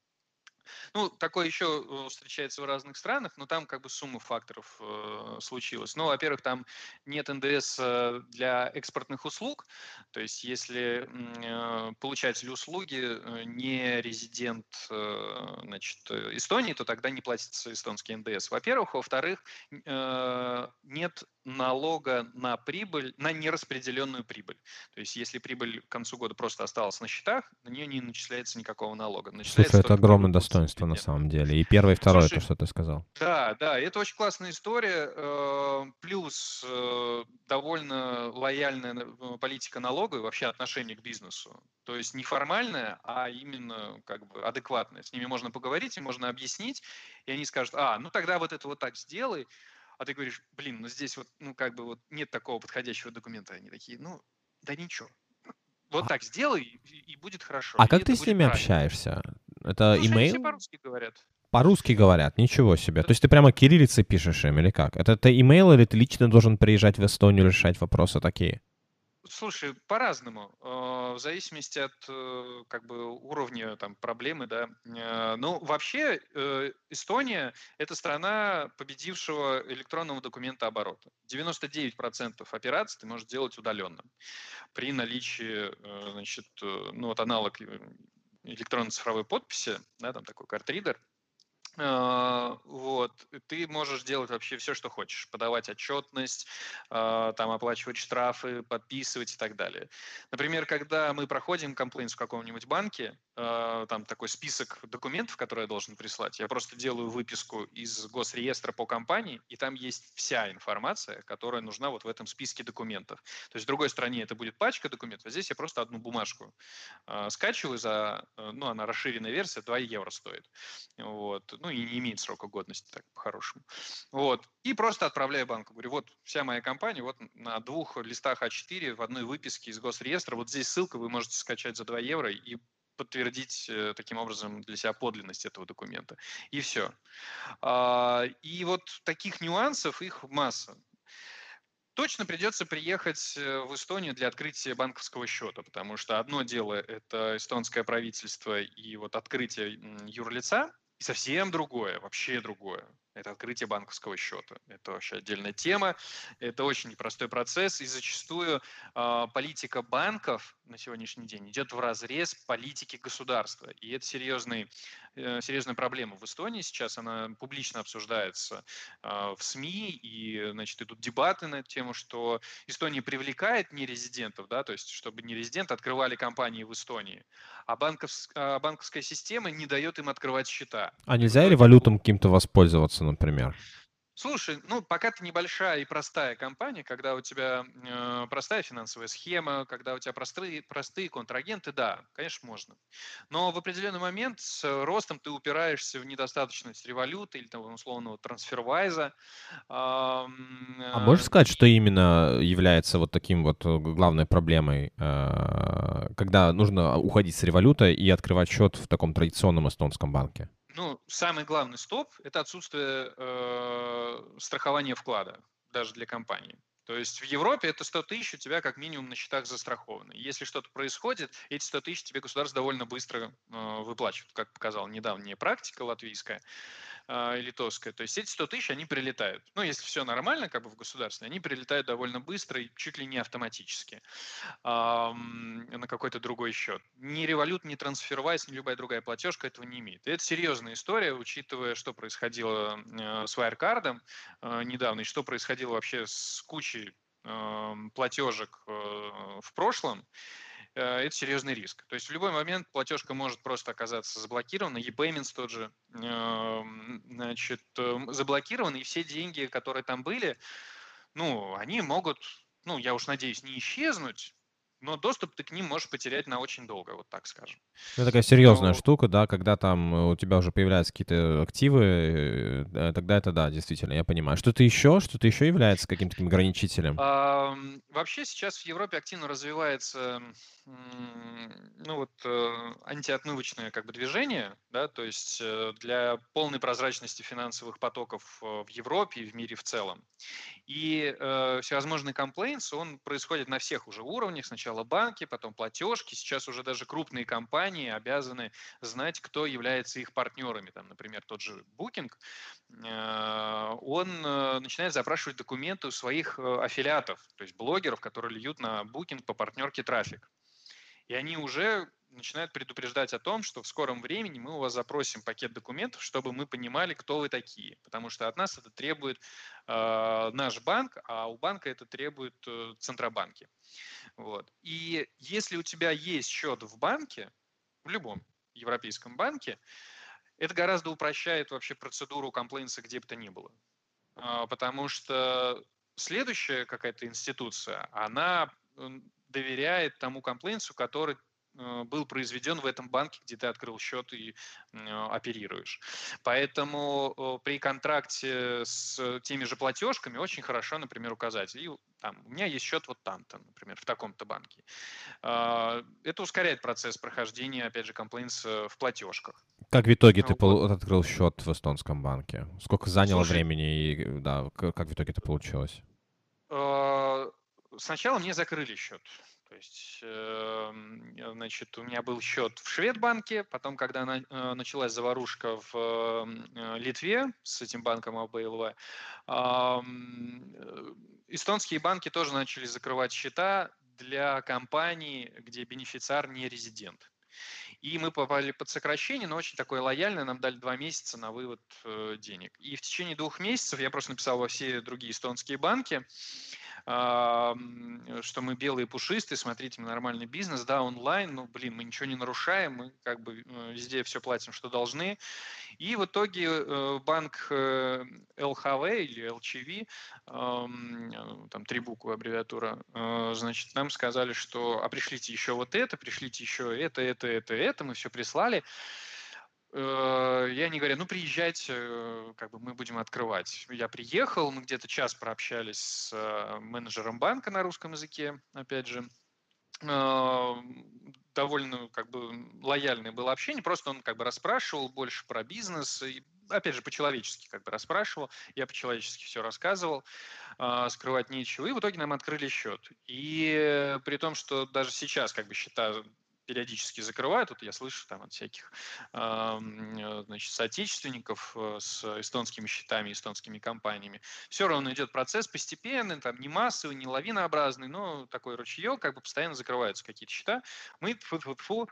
ну, такое еще э, встречается в разных странах, но там как бы сумма факторов э, случилась. Ну, во-первых, там нет НДС э, для экспортных услуг, то есть если э, получатель услуги э, не резидент э, значит, Эстонии, то тогда не платится эстонский НДС. Во-первых. Во-вторых, э, нет налога на прибыль, на нераспределенную прибыль. То есть если прибыль к концу года просто осталась на счетах, на нее не начисляется никакого налога. Начисляется Слушай, это огромное достоинство на самом деле. И первое, и второе, Слушай, то, что ты сказал. Да, да, это очень классная история. Э, плюс э, довольно лояльная э, политика налога и вообще отношение к бизнесу. То есть не формальная, а именно как бы адекватная. С ними можно поговорить и можно объяснить, и они скажут, а, ну тогда вот это вот так сделай, а ты говоришь, блин, ну здесь вот, ну как бы вот нет такого подходящего документа. Они такие, ну, да ничего. Вот а так сделай, и, и будет хорошо. А как ты с ними правильно. общаешься? Это ну, имейл? Все по-русски говорят. По-русски говорят, ничего себе. То есть ты прямо кириллицей пишешь им или как? Это ты имейл или ты лично должен приезжать в Эстонию решать вопросы такие? Слушай, по-разному, э, в зависимости от э, как бы уровня там проблемы, да. Э, ну, вообще Эстония – это страна победившего электронного документа оборота. 99% операций ты можешь делать удаленно при наличии, значит, ну вот аналог электронной цифровой подписи, да, там такой картридер – вот, ты можешь делать вообще все, что хочешь, подавать отчетность, а, там оплачивать штрафы, подписывать и так далее. Например, когда мы проходим комплейнс в каком-нибудь банке, а, там такой список документов, которые я должен прислать, я просто делаю выписку из госреестра по компании, и там есть вся информация, которая нужна вот в этом списке документов. То есть в другой стране это будет пачка документов, а здесь я просто одну бумажку скачиваю за, ну, она расширенная версия, 2 евро стоит. Вот ну и не имеет срока годности, так по-хорошему. Вот. И просто отправляю банку. Говорю, вот вся моя компания, вот на двух листах А4 в одной выписке из госреестра, вот здесь ссылка, вы можете скачать за 2 евро и подтвердить э, таким образом для себя подлинность этого документа. И все. А, и вот таких нюансов, их масса. Точно придется приехать э, в Эстонию для открытия банковского счета, потому что одно дело – это эстонское правительство и вот открытие юрлица, и совсем другое, вообще другое. Это открытие банковского счета. Это вообще отдельная тема. Это очень непростой процесс. И зачастую э, политика банков на сегодняшний день идет в разрез политики государства. И это серьезный, э, серьезная проблема в Эстонии сейчас. Она публично обсуждается э, в СМИ. И значит, идут дебаты на тему, что Эстония привлекает нерезидентов, да, то есть чтобы нерезиденты открывали компании в Эстонии а, банковск, а банковская система не дает им открывать счета. А нельзя ли валютам каким-то воспользоваться, например? Слушай, ну пока ты небольшая и простая компания, когда у тебя э, простая финансовая схема, когда у тебя простые, простые контрагенты, да, конечно, можно. Но в определенный момент с ростом ты упираешься в недостаточность революты или того условного трансфервайза. Э, а можешь сказать, что именно является вот таким вот э, главной проблемой, э, когда нужно уходить с революта и открывать счет в таком традиционном эстонском банке? Ну, самый главный стоп – это отсутствие э, страхования вклада даже для компании. То есть в Европе это 100 тысяч у тебя как минимум на счетах застрахованы. Если что-то происходит, эти 100 тысяч тебе государство довольно быстро э, выплачивает, как показала недавняя практика латвийская э, литовская. То есть эти 100 тысяч, они прилетают. Ну, если все нормально, как бы в государстве, они прилетают довольно быстро и чуть ли не автоматически э, на какой-то другой счет. Ни револют, ни трансфервайз, ни любая другая платежка этого не имеет. И это серьезная история, учитывая, что происходило э, с Wirecard э, недавно и что происходило вообще с кучей э, платежек э, в прошлом. Э, это серьезный риск. То есть в любой момент платежка может просто оказаться заблокирована, e-payments тот же, эм, значит, эм, заблокирован, и все деньги, которые там были, ну, они могут, ну, я уж надеюсь, не исчезнуть, но доступ ты к ним можешь потерять на очень долго, вот так скажем. Это такая серьезная но... штука, да, когда там э, у тебя уже появляются какие-то активы, э, тогда это да, действительно, я понимаю. Что-то еще, что-то еще является каким-то таким ограничителем? А, вообще сейчас в Европе активно развивается ну вот э, антиотмывочное как бы движение, да, то есть для полной прозрачности финансовых потоков в Европе и в мире в целом. И э, всевозможный комплейнс, он происходит на всех уже уровнях. Сначала банки, потом платежки. Сейчас уже даже крупные компании обязаны знать, кто является их партнерами. Там, например, тот же Booking, э, он э, начинает запрашивать документы у своих э, аффилиатов, то есть блогеров, которые льют на Booking по партнерке трафик. И они уже начинают предупреждать о том, что в скором времени мы у вас запросим пакет документов, чтобы мы понимали, кто вы такие. Потому что от нас это требует э, наш банк, а у банка это требует э, центробанки. Вот. И если у тебя есть счет в банке, в любом европейском банке, это гораздо упрощает вообще процедуру комплейнса где бы то ни было. Э, потому что следующая какая-то институция, она доверяет тому комплейнсу, который Э, был произведен в этом банке, где ты открыл счет и оперируешь. Поэтому э, при контракте с теми же платежками очень хорошо, например, указать. И там, у меня есть счет вот там-то, например, в таком-то банке. А, это ускоряет процесс прохождения, опять же, комплейнса в платежках. Как в итоге ты вот. открыл счет в эстонском банке? Сколько заняло Слушай, времени и да, как в итоге это получилось? А, сначала мне закрыли счет. То есть, эм, значит, у меня был счет в Шведбанке, потом, когда э, началась заварушка в э, Литве с этим банком АБЛВ, эстонские банки тоже начали закрывать счета для компаний, где бенефициар не резидент. И мы попали под сокращение, но очень такое лояльное, нам дали два месяца на вывод э, денег. И в течение двух месяцев я просто написал во все другие эстонские банки, что мы белые пушистые, смотрите, мы нормальный бизнес, да, онлайн, ну, блин, мы ничего не нарушаем, мы как бы э, везде все платим, что должны. И в итоге э, банк ЛХВ э, или ЛЧВ, там три буквы аббревиатура, значит, нам сказали, что, а пришлите еще вот это, пришлите еще это, это, это, это, мы все прислали. Э, и они говорят, ну, приезжайте, э, как бы мы будем открывать. Я приехал, мы где-то час прообщались с э, менеджером банка на русском языке, опять же. Довольно как бы лояльное было общение, просто он как бы расспрашивал больше про бизнес, и, опять же, по-человечески как бы расспрашивал, я по-человечески все рассказывал, скрывать нечего, и в итоге нам открыли счет. И при том, что даже сейчас как бы счета периодически закрывают. Вот я слышу там от всяких э, значит, соотечественников э, с эстонскими счетами, эстонскими компаниями. Все равно идет процесс постепенный, там не массовый, не лавинообразный, но такой ручеек, как бы постоянно закрываются какие-то счета. Мы, фу -фу -фу,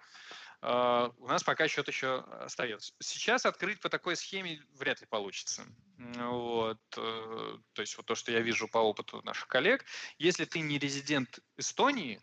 Uh, у нас пока счет еще остается. Сейчас открыть по такой схеме вряд ли получится. Вот. Uh, то есть вот то, что я вижу по опыту наших коллег, если ты не резидент Эстонии,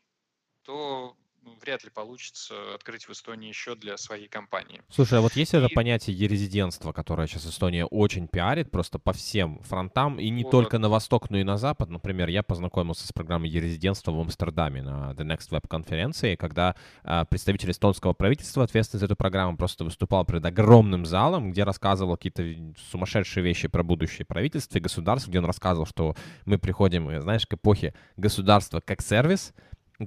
то вряд ли получится открыть в Эстонии еще для своей компании. Слушай, а вот есть и... это понятие ерезидентства, которое сейчас Эстония очень пиарит просто по всем фронтам, и не вот. только на восток, но и на запад. Например, я познакомился с программой ерезидентства в Амстердаме на The Next Web конференции, когда а, представитель эстонского правительства, ответственный за эту программу, просто выступал перед огромным залом, где рассказывал какие-то сумасшедшие вещи про будущее правительство и государство, где он рассказывал, что мы приходим, знаешь, к эпохе государства как сервис,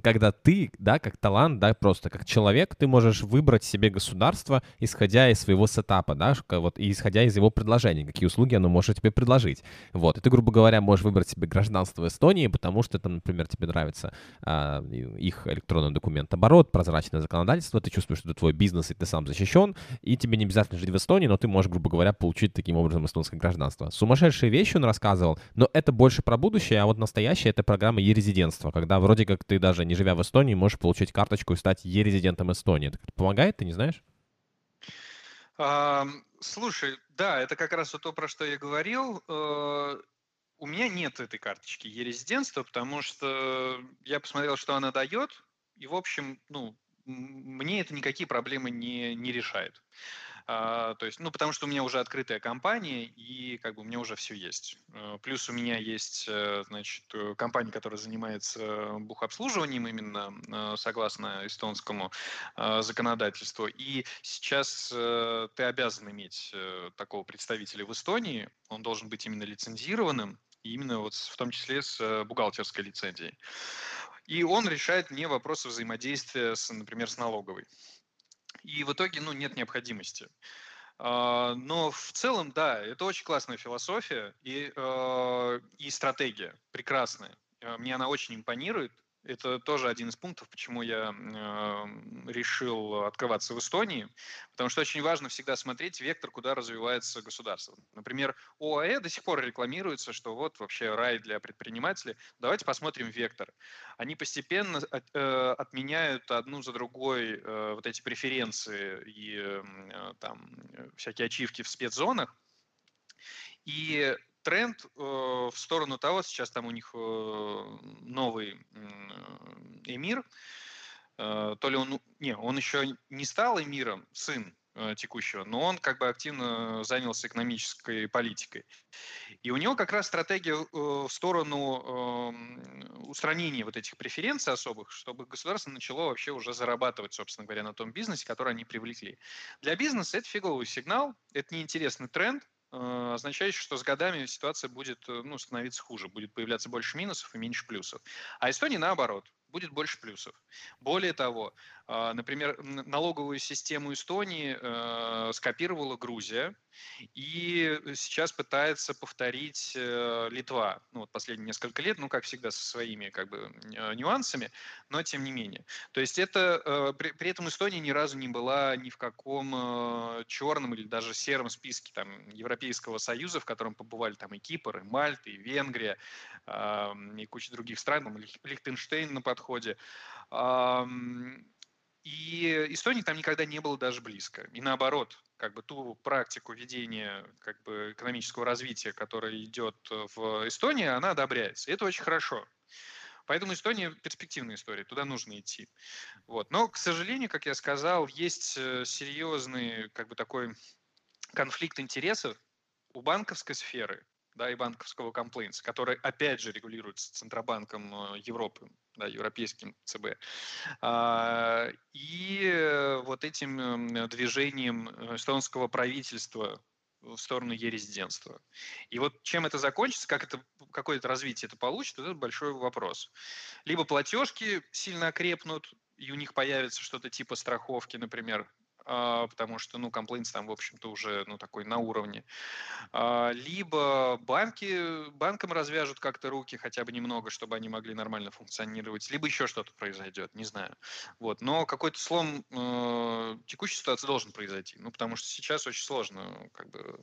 когда ты, да, как талант, да, просто как человек, ты можешь выбрать себе государство, исходя из своего сетапа, да, вот, и исходя из его предложений, какие услуги оно может тебе предложить. Вот, и ты, грубо говоря, можешь выбрать себе гражданство Эстонии, потому что там, например, тебе нравится а, их электронный документ оборот, прозрачное законодательство, ты чувствуешь, что это твой бизнес, и ты сам защищен, и тебе не обязательно жить в Эстонии, но ты можешь, грубо говоря, получить таким образом эстонское гражданство. Сумасшедшие вещи он рассказывал, но это больше про будущее, а вот настоящее — это программа e-резидентства, когда вроде как ты даже не живя в Эстонии, можешь получить карточку и стать е-резидентом Эстонии. Это помогает, ты не знаешь? А, слушай, да, это как раз то, про что я говорил. Э, у меня нет этой карточки е-резидентства, потому что я посмотрел, что она дает, и, в общем, ну, мне это никакие проблемы не, не решает. А, то есть, ну, потому что у меня уже открытая компания, и как бы у меня уже все есть. Э, плюс у меня есть, э, значит, э, компания, которая занимается бухобслуживанием именно согласно эстонскому законодательству. И сейчас ты обязан иметь такого представителя в Эстонии. Он должен быть именно лицензированным, именно вот в том числе с бухгалтерской лицензией. И он решает мне вопросы взаимодействия, с, например, с налоговой. И в итоге, ну, нет необходимости. А, но в целом, да, это очень классная философия и, а, и стратегия, прекрасная. А, мне она очень импонирует. Это тоже один из пунктов, почему я э, решил открываться в Эстонии, потому что очень важно всегда смотреть вектор, куда развивается государство. Например, ОАЭ до сих пор рекламируется, что вот вообще рай для предпринимателей. Давайте посмотрим вектор. Они постепенно от, э, отменяют одну за другой э, вот эти преференции и э, там всякие ачивки в спецзонах. И тренд э, в сторону того, сейчас там у них э, новый э, эмир, э, то ли он, не, он еще не стал эмиром, сын э, текущего, но он как бы активно занялся экономической политикой. И у него как раз стратегия э, в сторону э, устранения вот этих преференций особых, чтобы государство начало вообще уже зарабатывать, собственно говоря, на том бизнесе, который они привлекли. Для бизнеса это фиговый сигнал, это неинтересный тренд, означающий, что с годами ситуация будет э, ну, становиться хуже, будет появляться больше минусов и меньше плюсов. А Эстонии наоборот, будет больше плюсов. Более того, А, например, налоговую систему Эстонии э, скопировала Грузия, и сейчас пытается повторить э, Литва. Ну, вот последние несколько лет, ну, как всегда, со своими как бы нюансами, но тем не менее. То есть это э, при, при этом Эстония ни разу не была ни в каком черном или даже сером списке там, Европейского Союза, в котором побывали там и Кипр, и Мальта, и Венгрия, и куча других стран, там, Лихтенштейн на подходе. И Эстонии там никогда не было даже близко. И наоборот, как бы ту практику ведения как бы, экономического развития, которая идет в Эстонии, она одобряется. И это очень хорошо. Поэтому Эстония перспективная история, туда нужно идти. Вот. Но, к сожалению, как я сказал, есть э, серьезный как бы такой конфликт интересов у банковской сферы да, и банковского комплейнса, который, опять же, регулируется Центробанком э, Европы, да, европейским ЦБ. А, и вот этим эм, движением эстонского правительства в сторону ерезидентства. И вот чем это закончится, как это, какое это развитие это получит, это большой вопрос. Либо платежки сильно окрепнут, и у них появится что-то типа страховки, например, потому что, ну, комплейнс там, в общем-то, уже, ну, такой на уровне. А, либо банки, банкам развяжут как-то руки хотя бы немного, чтобы они могли нормально функционировать, либо еще что-то произойдет, не знаю. Вот. Но какой-то слом э, текущей ситуации должен произойти, ну, потому что сейчас очень сложно, как бы,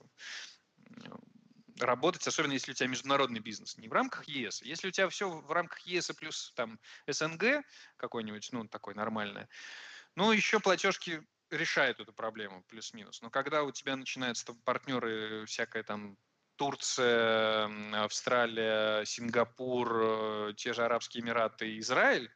работать, особенно если у тебя международный бизнес, не в рамках ЕС. Если у тебя все в рамках ЕС плюс там СНГ какой-нибудь, ну, такой нормальный, ну, еще платежки решает эту проблему, плюс-минус. Но когда у тебя начинаются партнеры, всякая там Турция, Австралия, Сингапур, э, те же Арабские Эмираты, Израиль,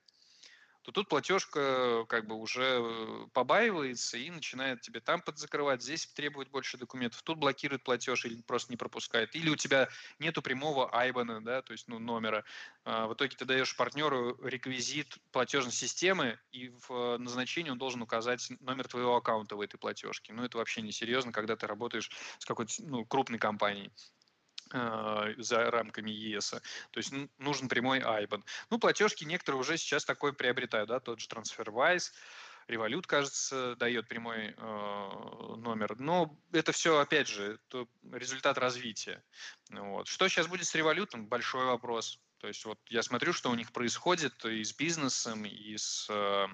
то тут платежка как бы уже э, побаивается и начинает тебе там подзакрывать, здесь требует больше документов, тут блокирует платеж или просто не пропускает. Или у тебя нету прямого айбана, да, то есть ну, номера. А, в итоге ты даешь партнеру реквизит платежной системы, и в назначении он должен указать номер твоего аккаунта в этой платежке. Ну, это вообще не серьезно, когда ты работаешь с какой-то ну, крупной компанией. А, за рамками ЕС. То есть нужен прямой IBAN. Ну, платежки некоторые уже сейчас такой приобретают, да, тот же TransferWise, Revolut, кажется, дает прямой э, номер. Но это все, опять же, результат развития. Вот. Что сейчас будет с Revolut? Большой вопрос. То есть вот я смотрю, что у них происходит и с бизнесом, и с, э,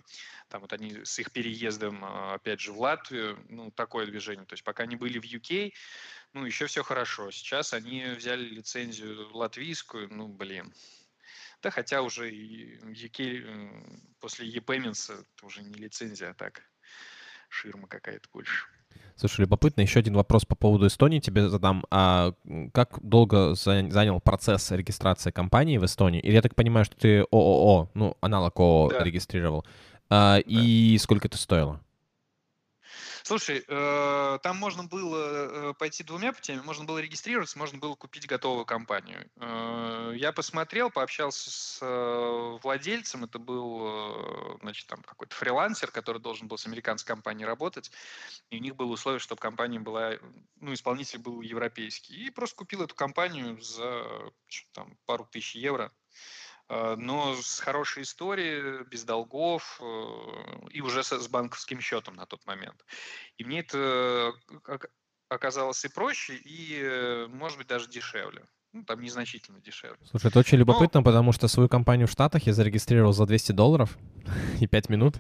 там, вот они, с их переездом, э, опять же, в Латвию. Ну, такое движение. То есть пока они были в UK, ну, еще все хорошо. Сейчас они взяли лицензию латвийскую, ну, блин. Да, хотя уже UK после e-payments это уже не лицензия, а так ширма какая-то больше. Слушай, любопытно, еще один вопрос по поводу Эстонии тебе задам. А как долго занял процесс регистрации компании в Эстонии? Или я так понимаю, что ты ООО, ну, аналог ООО да. регистрировал. А, да. И сколько это стоило? Слушай, э, там можно было э, пойти двумя путями. Можно было регистрироваться, можно было купить готовую компанию. Э, я посмотрел, пообщался с э, владельцем. Это был, э, значит, там какой-то фрилансер, который должен был с американской компанией работать. И у них было условие, чтобы компания была, ну, исполнитель был европейский. И просто купил эту компанию за там, пару тысяч евро. Э, но с хорошей историей, без долгов э, и уже с банковским счетом на тот момент. И мне это э, оказалось и проще, и, может быть, даже дешевле. Ну, там незначительно дешевле. Слушай, это очень любопытно, Но... потому что свою компанию в Штатах я зарегистрировал за 200 долларов и 5 минут.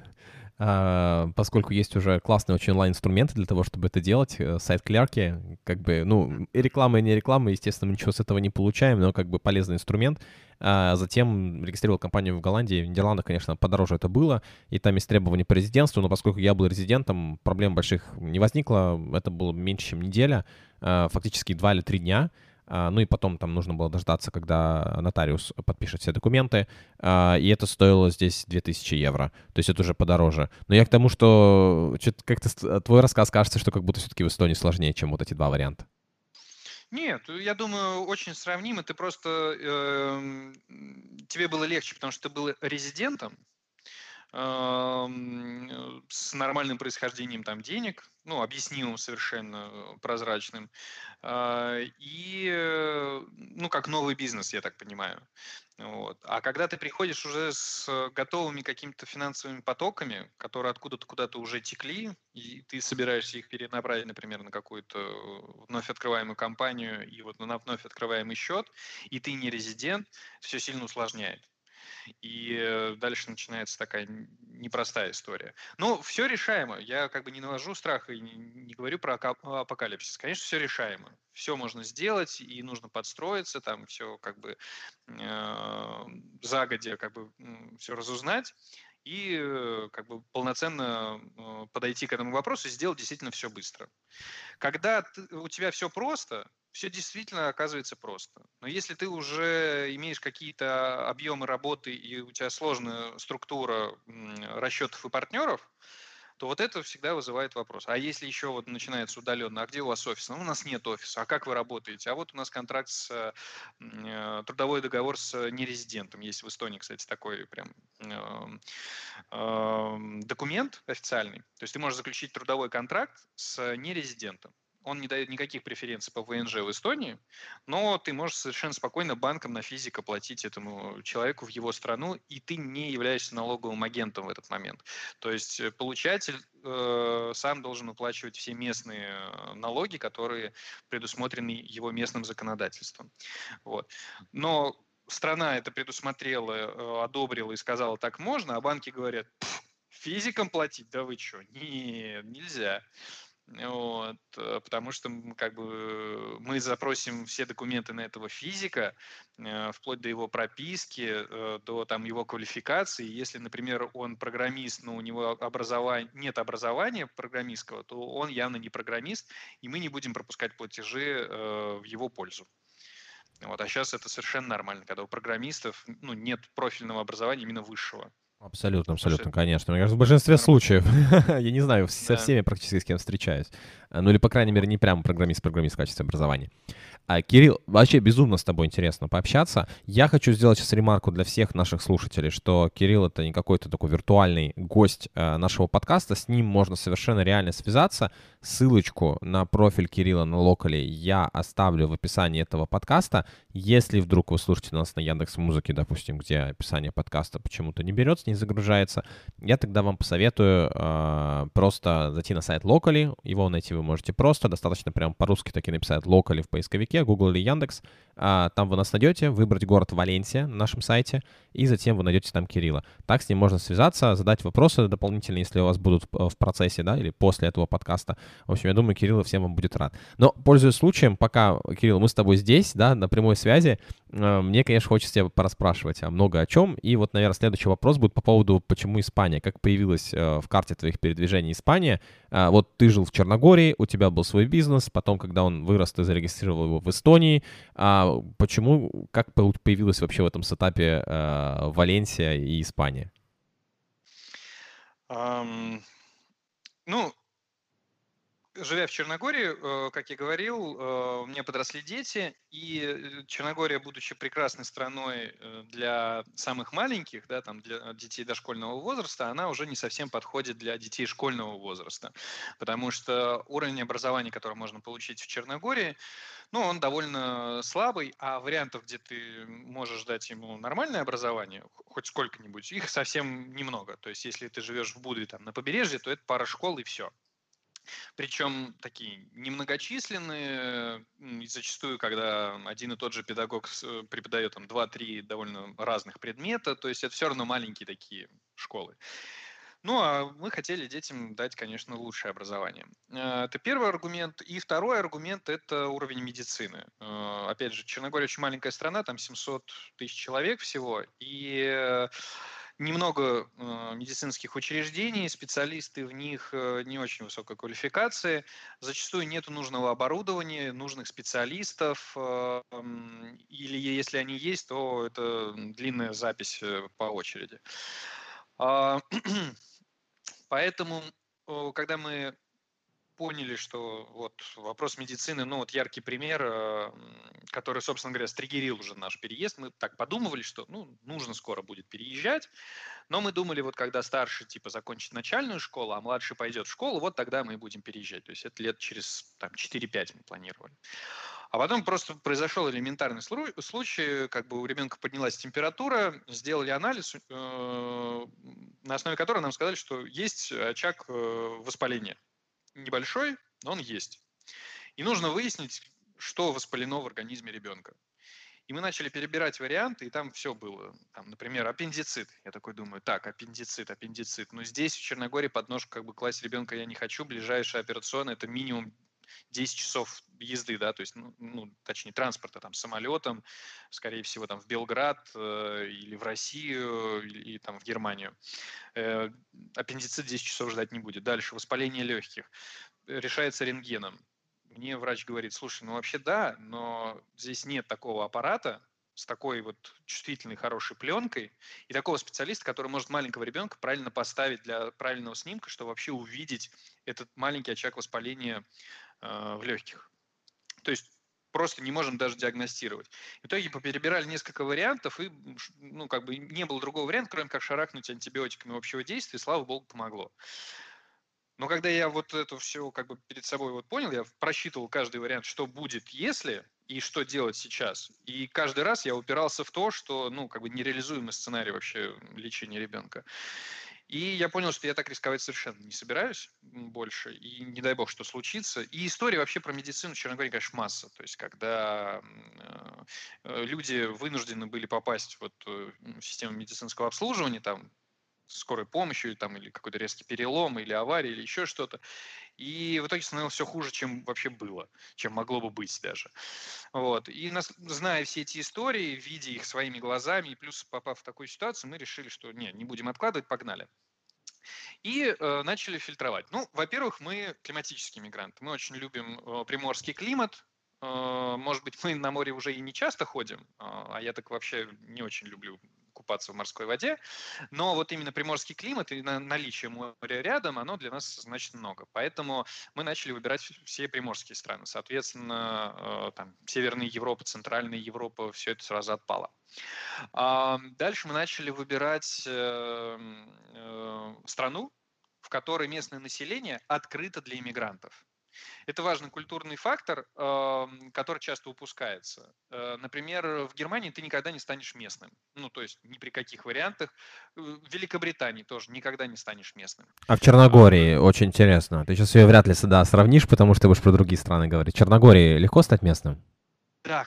А, поскольку есть уже классные очень онлайн-инструменты для того, чтобы это делать, э, сайт-клерки, как бы, ну, и реклама, и не реклама, естественно, мы ничего с этого не получаем, но как бы полезный инструмент. А затем регистрировал компанию в Голландии, в Нидерландах, конечно, подороже это было, и там есть требования по резидентству, но поскольку я был резидентом, проблем больших не возникло, это было меньше, чем неделя, а, фактически два или три дня, ну и потом там нужно было дождаться, когда нотариус подпишет все документы, а, и это стоило здесь 2000 евро. То есть это уже подороже. Но я к тому, что как-то твой рассказ кажется, что как будто все-таки в Эстонии сложнее, чем вот эти два варианта. Нет, я думаю, очень сравнимо. Ты просто... Э, тебе было легче, потому что ты был резидентом, с нормальным происхождением там денег, ну, объяснимым совершенно э, прозрачным, а, и, э, ну, как новый бизнес, я так понимаю. Вот. А когда ты приходишь уже с готовыми какими-то финансовыми потоками, которые откуда-то куда-то уже текли, и ты собираешься их перенаправить, например, на какую-то вновь открываемую компанию и вот на вновь открываемый счет, и ты не резидент, все сильно усложняет. И э, дальше начинается такая непростая история. Но все решаемо. Я как бы не навожу страха и не, не говорю про апокалипсис. Конечно, все решаемо. Все можно сделать, и нужно подстроиться, там все как бы э, загодя как бы все разузнать и э, как бы полноценно э, подойти к этому вопросу и сделать действительно все быстро. Когда ты, у тебя все просто, все действительно оказывается просто. Но если ты уже имеешь какие-то объемы работы и у тебя сложная структура расчетов и партнеров, то вот это всегда вызывает вопрос. А если еще вот начинается удаленно, а где у вас офис? Ну, у нас нет офиса. А как вы работаете? А вот у нас контракт с э, трудовой договор с нерезидентом. Есть в Эстонии, кстати, такой прям э, э, документ официальный. То есть ты можешь заключить трудовой контракт с нерезидентом он не дает никаких преференций по ВНЖ в Эстонии, но ты можешь совершенно спокойно банком на физика платить этому человеку в его страну, и ты не являешься налоговым агентом в этот момент. То есть э, получатель э, сам должен уплачивать все местные э, налоги, которые предусмотрены его местным законодательством. Вот. Но страна это предусмотрела, э, одобрила и сказала, так можно, а банки говорят, физикам платить, да вы что, нет, нельзя. Вот, э, потому что как бы мы запросим все документы на этого физика, э, вплоть до его прописки, э, до там его квалификации. Если, например, он программист, но у него образование, нет образования программистского, то он явно не программист, и мы не будем пропускать платежи в его пользу. Вот, а сейчас это совершенно нормально, когда у программистов ну, нет профильного образования именно высшего. Абсолютно, абсолютно, конечно. Мне кажется, в большинстве случаев, я не знаю, со всеми практически с кем встречаюсь. Ну или, по крайней мере, не прямо программист-программист в качестве образования. А, Кирилл, вообще безумно с тобой интересно пообщаться. Я хочу сделать сейчас ремарку для всех наших слушателей, что Кирилл это не какой-то такой виртуальный гость э, нашего подкаста, с ним можно совершенно реально связаться. Ссылочку на профиль Кирилла на локале я оставлю в описании этого подкаста. Если вдруг вы слушаете нас на Яндекс Музыке, допустим, где описание подкаста почему-то не берется, не загружается, я тогда вам посоветую э, просто зайти на сайт локали, его найти вы можете просто, достаточно прям по-русски таки написать локали в поисковике, поисковике, Google или Яндекс. А, там вы нас найдете, выбрать город Валенсия на нашем сайте, и затем вы найдете там Кирилла. Так с ним можно связаться, задать вопросы дополнительные, если у вас будут в процессе, да, или после этого подкаста. В общем, я думаю, Кирилл всем вам будет рад. Но, пользуясь случаем, пока, Кирилл, мы с тобой здесь, да, на прямой связи, а, мне, конечно, хочется тебя пораспрашивать о много о чем. И вот, наверное, следующий вопрос будет по поводу, почему Испания, как появилась э, в карте твоих передвижений Испания. А, вот ты жил в Черногории, у тебя был свой бизнес, потом, когда он вырос, ты зарегистрировал его в Эстонии. А почему, как появилась вообще в этом сетапе э, Валенсия и Испания? Um, ну, живя в Черногории, э, как я говорил, э, меня подросли дети, и э, Черногория, будучи прекрасной страной для самых маленьких, да, там для детей дошкольного возраста, она уже не совсем подходит для детей школьного возраста, потому что уровень образования, который можно получить в Черногории, ну, он довольно слабый, а вариантов, где ты можешь дать ему нормальное образование, хоть сколько-нибудь, их совсем немного. То есть, если ты живешь в Будве, там, на побережье, то это пара школ и все. Причем такие немногочисленные, и зачастую, когда один и тот же педагог э, преподает там 2-3 довольно разных предмета, то есть это все равно маленькие такие школы. Ну, а мы хотели детям дать, конечно, лучшее образование. Э, это первый аргумент. И второй аргумент – это уровень медицины. Э, опять же, Черногория очень маленькая страна, там 700 тысяч человек всего, и немного э, медицинских учреждений, специалисты в них э, не очень высокой квалификации, зачастую нет нужного оборудования, нужных специалистов, э, или если они есть, то это длинная запись э, по очереди. А, поэтому, когда мы поняли, что вот вопрос медицины, ну вот яркий пример, э, который, собственно говоря, стригерил уже наш переезд. Мы так подумывали, что ну, нужно скоро будет переезжать, но мы думали, вот когда старший типа закончит начальную школу, а младший пойдет в школу, вот тогда мы и будем переезжать. То есть это лет через там, 4-5 мы планировали. А потом просто произошел элементарный случай, как бы у ребенка поднялась температура, сделали анализ, э, на основе которого нам сказали, что есть очаг э, воспаления. Небольшой, но он есть. И нужно выяснить, что воспалено в организме ребенка. И мы начали перебирать варианты, и там все было. Там, например, аппендицит. Я такой думаю, так, аппендицит, аппендицит. Но здесь, в Черногории, под нож как бы класть ребенка я не хочу. Ближайшая операционная – это минимум 10 часов езды, да, то есть, ну, ну точнее, транспорта, там, самолетом, скорее всего, там, в Белград э, или в Россию, или, или там в Германию. Э, аппендицит 10 часов ждать не будет. Дальше, воспаление легких. Решается рентгеном. Мне врач говорит, слушай, ну вообще да, но здесь нет такого аппарата, с такой вот чувствительной, хорошей пленкой, и такого специалиста, который может маленького ребенка правильно поставить для правильного снимка, чтобы вообще увидеть этот маленький очаг воспаления э, в легких. То есть просто не можем даже диагностировать. В итоге поперебирали несколько вариантов, и ну, как бы не было другого варианта, кроме как шарахнуть антибиотиками общего действия, и, слава богу, помогло. Но когда я вот это все как бы перед собой вот понял, я просчитывал каждый вариант, что будет, если, и что делать сейчас. И каждый раз я упирался в то, что, ну, как бы нереализуемый сценарий вообще лечения ребенка. И я понял, что я так рисковать совершенно не собираюсь больше, и не дай бог, что случится. И история вообще про медицину в Черногории, конечно, масса. То есть, когда э, э, люди вынуждены были попасть вот э, в систему медицинского обслуживания, там, скорой помощью, там, или какой-то резкий перелом, или авария, или еще что-то. И в итоге становилось все хуже, чем вообще было, чем могло бы быть даже. Вот. И нас, зная все эти истории, видя их своими глазами, и плюс попав в такую ситуацию, мы решили, что не, не будем откладывать, погнали. И э, начали фильтровать. Ну, во-первых, мы климатические мигранты. Мы очень любим э, приморский климат. Э, может быть, мы на море уже и не часто ходим, э, а я так вообще не очень люблю купаться в морской воде, но вот именно приморский климат и наличие моря рядом, оно для нас значит много. Поэтому мы начали выбирать все приморские страны. Соответственно, э, там, Северная Европа, Центральная Европа, все это сразу отпало. Дальше мы начали выбирать эм, э, страну, в которой местное население открыто для иммигрантов. Это важный культурный фактор, который часто упускается. Э, например, в Германии ты никогда не станешь местным. Ну, то есть ни при каких вариантах. Э, в Великобритании тоже никогда не станешь местным. А в Черногории очень интересно. Ты сейчас ее вряд ли сюда сравнишь, потому что ты будешь про другие страны говорить. В Черногории легко стать местным? Да,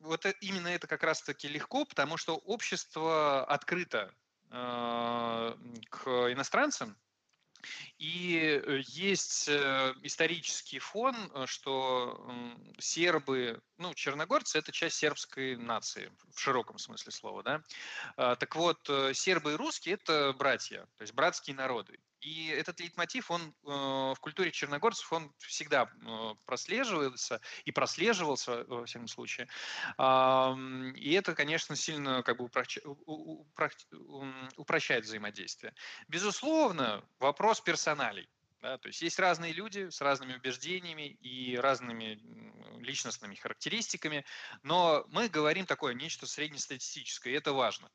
вот э, именно это как раз-таки легко, потому что общество открыто к иностранцам, и э, есть э, исторический фон, э, что сербы, ну, черногорцы – это часть сербской нации, в широком смысле слова, да. А, так вот, сербы и русские – это братья, то есть братские народы. И этот лейтмотив, он э, в культуре черногорцев, он всегда э, прослеживается и прослеживался, во всяком случае. Э, и это, конечно, сильно как бы упрощ... упрощает взаимодействие. Безусловно, вопрос персоналей. Да, то есть есть разные люди с разными убеждениями и разными личностными характеристиками, но мы говорим такое нечто среднестатистическое, и это важно.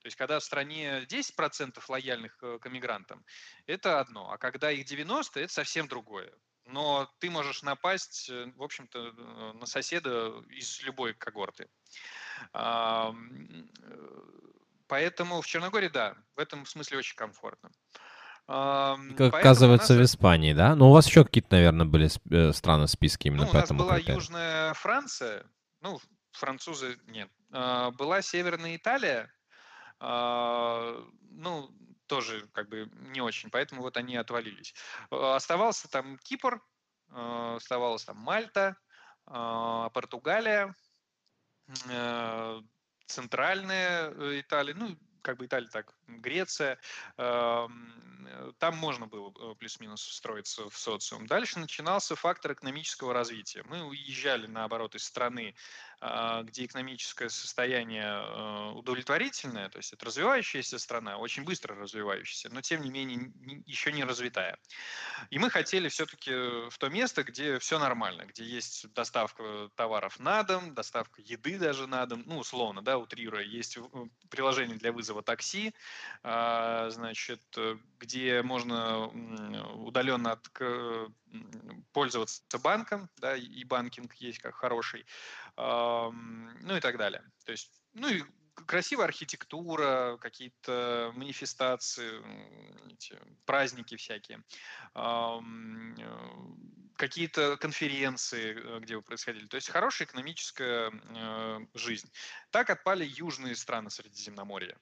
То есть когда в стране 10% лояльных э, к иммигрантам, это одно, а когда их 90%, это совсем другое. Но ты можешь напасть, э, в общем-то, э, на соседа из любой когорты. Поэтому в Черногории, да, в этом смысле очень комфортно. Как оказывается, нас... в Испании, да? Но ну, у вас еще какие-то, наверное, были э, страны в списке именно ну, поэтому. У нас была критерию. Южная Франция, ну, французы нет. А, была Северная Италия, а, ну, тоже как бы не очень, поэтому вот они отвалились. А, оставался там Кипр, оставалась там Мальта, Португалия, э, Центральная э, Италия, ну, как бы Италия так, Греция, там можно было плюс-минус встроиться в социум. Дальше начинался фактор экономического развития. Мы уезжали, наоборот, из страны, а, где экономическое состояние а, удовлетворительное, то есть это развивающаяся страна, очень быстро развивающаяся, но тем не менее еще не развитая. И мы хотели все-таки в то место, где все нормально, где есть доставка товаров на дом, доставка еды даже на дом, ну, условно, да, утрируя, есть приложение для вызова такси, а, значит, где можно удаленно от, пользоваться банком, да, и банкинг есть как хороший, ну и так далее. То есть, ну и красивая архитектура, какие-то манифестации, эти, праздники всякие, э, какие-то конференции, э, где вы происходили. То есть хорошая экономическая э, жизнь. Так отпали южные страны Средиземноморья.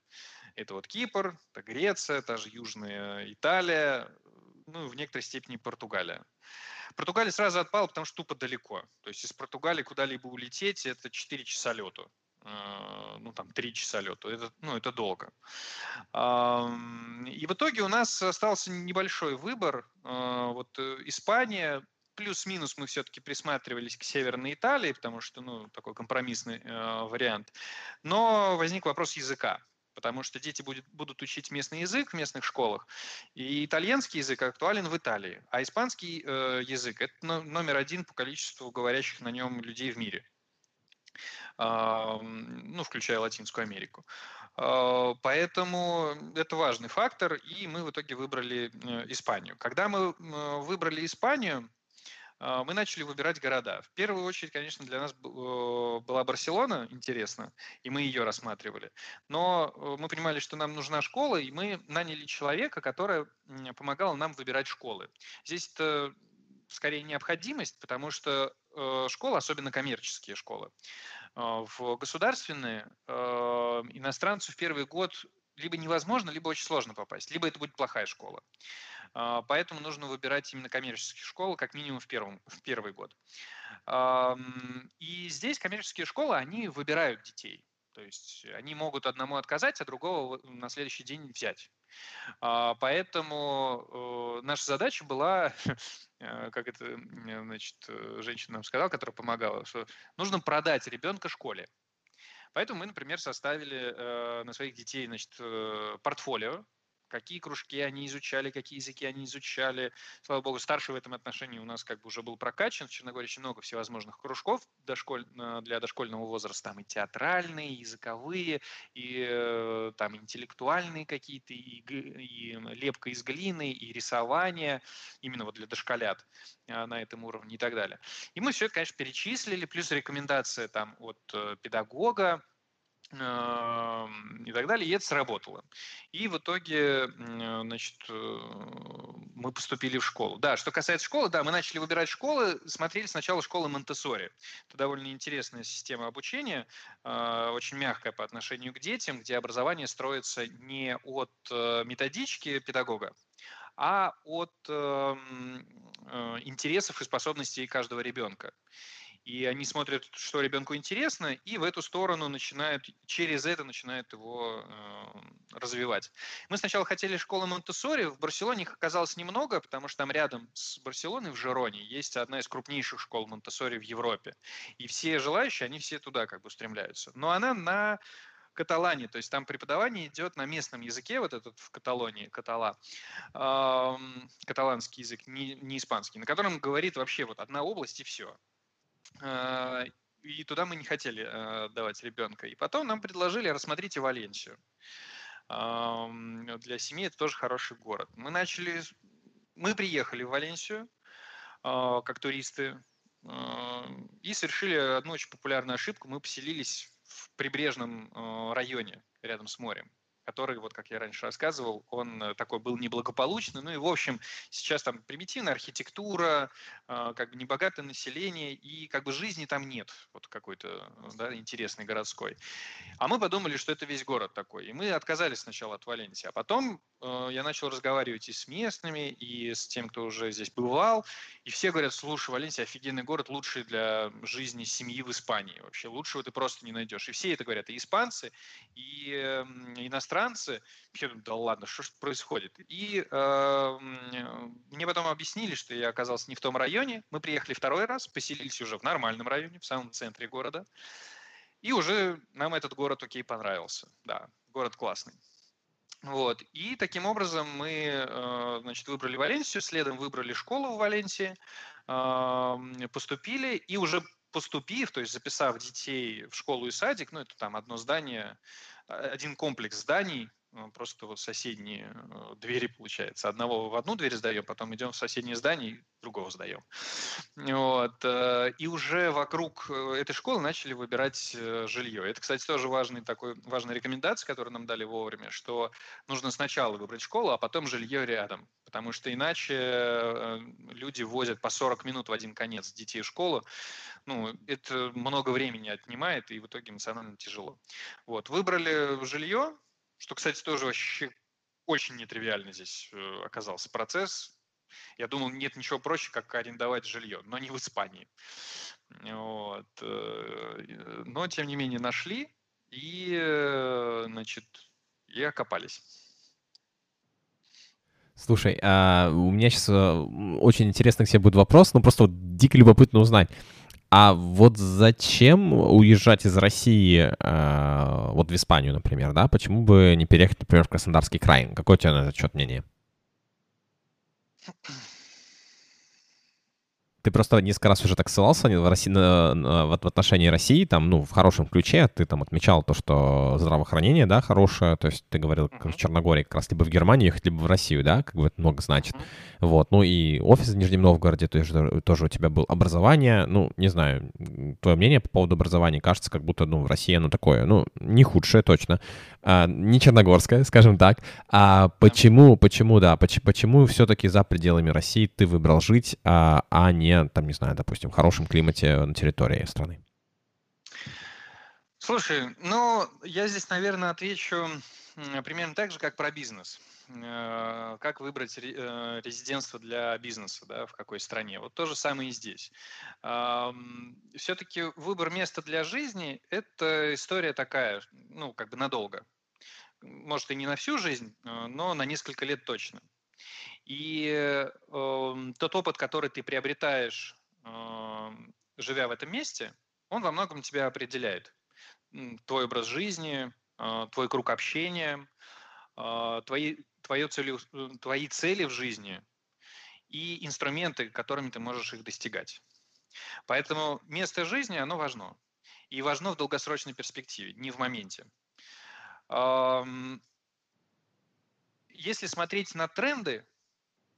Это вот Кипр, это Греция, та же Южная Италия, ну, в некоторой степени Португалия. Португалия сразу отпала, потому что тупо далеко. То есть из Португалии куда-либо улететь – это 4 часа лету. Э, ну, там, 3 часа лету. Это, ну, это долго. И в итоге у нас остался небольшой выбор. Э, вот э, Испания, плюс-минус мы все-таки присматривались к Северной Италии, потому что, ну, такой компромиссный э, вариант. Но возник вопрос языка потому что дети будет, будут учить местный язык в местных школах, и итальянский язык актуален в Италии, а испанский э, язык – это номер один по количеству говорящих на нем людей в мире ну, включая Латинскую Америку. А, поэтому это важный фактор, и мы в итоге выбрали э, Испанию. Когда мы выбрали Испанию, мы начали выбирать города. В первую очередь, конечно, для нас была Барселона интересна, и мы ее рассматривали. Но э, мы понимали, что нам нужна школа, и мы наняли человека, который помогал нам выбирать школы. Здесь это скорее необходимость, потому что э, школы, особенно коммерческие школы, э, в государственные иностранцу в первый год либо невозможно, либо очень сложно попасть, либо это будет плохая школа. А, поэтому нужно выбирать именно коммерческие школы, как минимум в, первом, в первый год. И здесь коммерческие школы, они выбирают детей. То есть они могут одному отказать, а другого на следующий день взять. А, поэтому э, наша задача была, э, как это значит, э, женщина нам сказала, которая помогала, что нужно продать ребенка школе. Поэтому мы, например, составили э, на своих детей значит, э, портфолио, какие кружки они изучали, какие языки они изучали. Слава богу, старший в этом отношении у нас как бы уже был прокачан. В Черногории очень много всевозможных кружков дошколь... для дошкольного возраста. Там и театральные, и языковые, и э, там интеллектуальные какие-то, и, и лепка из глины, и рисование, именно вот для дошколят э, на этом уровне и так далее. И мы все это, конечно, перечислили, плюс рекомендация там от э, педагога, и так далее, и это сработало. И в итоге, значит, э, мы поступили в школу. Да, что касается школы, да, мы начали выбирать школы, смотрели сначала школы Монтессори. Это довольно интересная система обучения, а, очень мягкая по отношению к детям, где образование строится не от э, методички педагога, а от эм, э, интересов и способностей каждого ребенка и они смотрят, что ребенку интересно, и в эту сторону начинают, через это начинают его э, развивать. Мы сначала хотели школу Монтессори, в Барселоне их оказалось немного, потому что там рядом с Барселоной, в Жероне, есть одна из крупнейших школ Монтессори в Европе. И все желающие, они все туда как бы устремляются. Но она на Каталане, то есть там преподавание идет на местном языке, вот этот в Каталонии, катала, э, каталанский язык, не, не испанский, на котором говорит вообще вот одна область и все. А, и туда мы не хотели а, давать ребенка. И потом нам предложили, рассмотрите Валенсию. Для семьи это тоже хороший город. Мы начали, мы приехали в Валенсию а, как туристы и совершили одну очень популярную ошибку. Мы поселились в прибрежном районе рядом с морем который, вот как я раньше рассказывал, он э, такой был неблагополучный. Ну и, в общем, сейчас там примитивная архитектура, а, как бы небогатое население, и как бы жизни там нет, вот какой-то да, интересный городской. А мы подумали, что это весь город такой. И мы отказались сначала от Валенсии, а потом э, я начал разговаривать и с местными, и с тем, кто уже здесь бывал. И все говорят, слушай, Валенсия офигенный город, лучший для жизни семьи в Испании. Вообще лучшего ты просто не найдешь. И все это говорят, и испанцы, и э, иностранцы. Я думаю, да ладно, что ж происходит? И э, мне потом объяснили, что я оказался не в том районе. Мы приехали второй раз, поселились уже в нормальном районе, в самом центре города. И уже нам этот город окей понравился. Да, город классный. Вот. И таким образом мы э, значит, выбрали Валенсию, следом выбрали школу в Валенсии, поступили и уже поступив, то есть записав детей в школу и садик, ну это там одно здание, один комплекс зданий, просто вот соседние э, двери, получается. Одного в одну дверь сдаем, потом идем в соседнее здание и другого сдаем. Вот. Э, и уже вокруг этой школы начали выбирать жилье. Это, кстати, тоже важный такой, важная рекомендация, которую нам дали вовремя, что нужно сначала выбрать школу, а потом жилье рядом. Потому что иначе люди возят по 40 минут в один конец детей в школу. Ну, это много времени отнимает, и в итоге эмоционально тяжело. Вот. Выбрали жилье, что, кстати, тоже вообще очень нетривиально здесь э, оказался процесс. Я думал, нет ничего проще, как арендовать жилье, но не в Испании. Вот. Э, но, тем не менее, нашли и, э, значит, и окопались. Слушай, а у меня сейчас очень интересный к тебе будет вопрос, ну просто вот дико любопытно узнать. А вот зачем уезжать из России э, вот в Испанию, например, да? Почему бы не переехать, например, в Краснодарский край? Какое у тебя на этот счет мнение? Ты просто несколько раз уже так ссылался в, России, на, на, в отношении России, там, ну, в хорошем ключе, ты там отмечал то, что здравоохранение, да, хорошее, то есть ты говорил, как в Черногории как раз либо в Германию ехать, либо в Россию, да, как бы это много значит. Вот, ну и офис в Нижнем Новгороде, то есть тоже у тебя был образование, ну, не знаю, твое мнение по поводу образования, кажется, как будто, ну, в России оно такое, ну, не худшее точно, а, не черногорское, скажем так. А почему, почему, да, почему, почему все-таки за пределами России ты выбрал жить, а, а не, там, не знаю, допустим, хорошем климате на территории страны? Слушай, ну, я здесь, наверное, отвечу примерно так же, как про бизнес. Э, как выбрать э, резидентство для бизнеса, да, в какой стране. Вот то же самое и здесь. Все-таки выбор места для жизни – это история такая, ну, как бы надолго. Может, и не на всю жизнь, э, но на несколько лет точно. И эм, тот опыт, который ты приобретаешь, эм, живя в этом месте, он во многом тебя определяет. Твой образ жизни, твой круг общения, твои твое цели, э, твои цели в жизни и инструменты, которыми ты можешь их достигать. Поэтому место жизни, оно важно. И важно в долгосрочной перспективе, не в моменте. Если смотреть на тренды,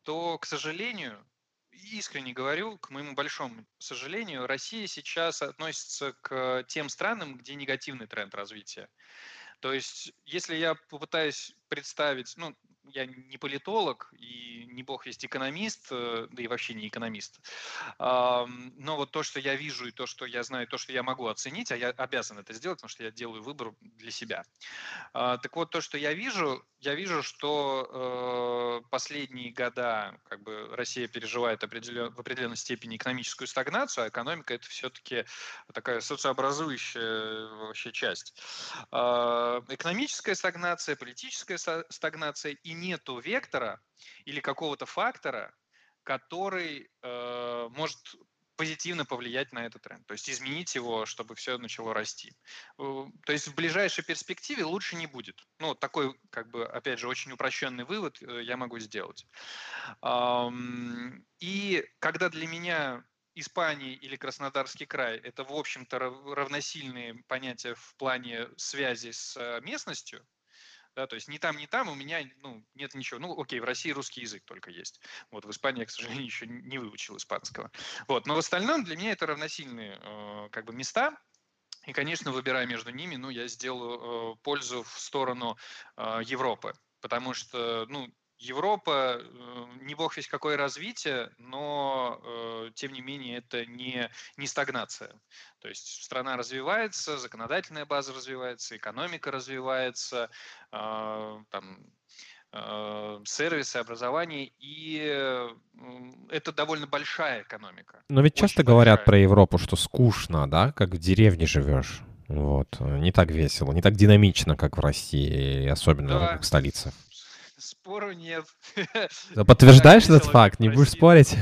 то, к сожалению, искренне говорю, к моему большому сожалению, Россия сейчас относится к тем странам, где негативный тренд развития. То есть, если я попытаюсь представить, ну, я не политолог и не бог есть экономист, э, да и вообще не экономист. Но вот то, что я вижу и то, что я знаю, то, что я могу оценить, а я обязан это сделать, потому что я делаю выбор для себя. А, так вот, то, что я вижу, я вижу, что э, последние года как бы Россия переживает определен, в определенной степени экономическую стагнацию, а экономика это все-таки такая социообразующая вообще часть. А, экономическая стагнация, политическая стагнация и нету вектора или какого-то фактора, который э, может позитивно повлиять на этот тренд, то есть изменить его, чтобы все начало расти. Э, то есть в ближайшей перспективе лучше не будет. Ну, такой, как бы, опять же, очень упрощенный вывод э, я могу сделать. И когда для меня Испания или Краснодарский край – это, в общем-то, равносильные понятия в плане связи с э, местностью, да, то есть ни там, ни там у меня ну, нет ничего. Ну, окей, в России русский язык только есть. Вот в Испании я, к сожалению, еще не выучил испанского. Вот, но в остальном для меня это равносильные э, как бы места, и, конечно, выбирая между ними, ну, я сделаю э, пользу в сторону э, Европы, потому что, ну, Европа, э, не бог весь какое развитие, но э, тем не менее это не, не стагнация. То есть страна развивается, законодательная база развивается, экономика развивается, а, там, э, сервисы, образование, и это довольно большая экономика. Но ведь часто Очень говорят большая. про Европу, что скучно, да, как в деревне живешь. Вот. Не так весело, не так динамично, как в России, особенно да. в столице. Спору нет. Подтверждаешь этот факт? Не будешь спорить?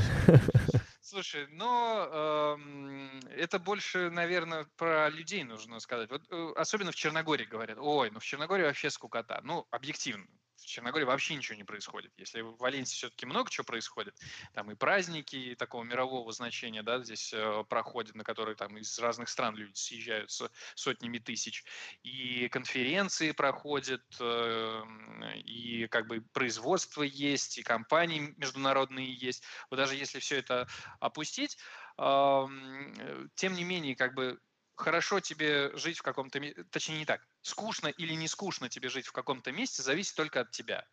Слушай, но э, это больше, наверное, про людей нужно сказать. Вот э, особенно в Черногории говорят, ой, ну в Черногории вообще скукота. Ну, объективно в Черногории вообще ничего не происходит. Если в Валенсии все-таки много чего происходит, там и праздники такого мирового значения, да, здесь э, проходят, на которые там из разных стран люди съезжают с сотнями тысяч, и конференции проходят, э, и как бы производство есть, и компании международные есть. Вот даже если все это опустить, э, тем не менее, как бы хорошо тебе жить в каком-то... Точнее, не так. Скучно или не скучно тебе жить в каком-то месте зависит только от тебя.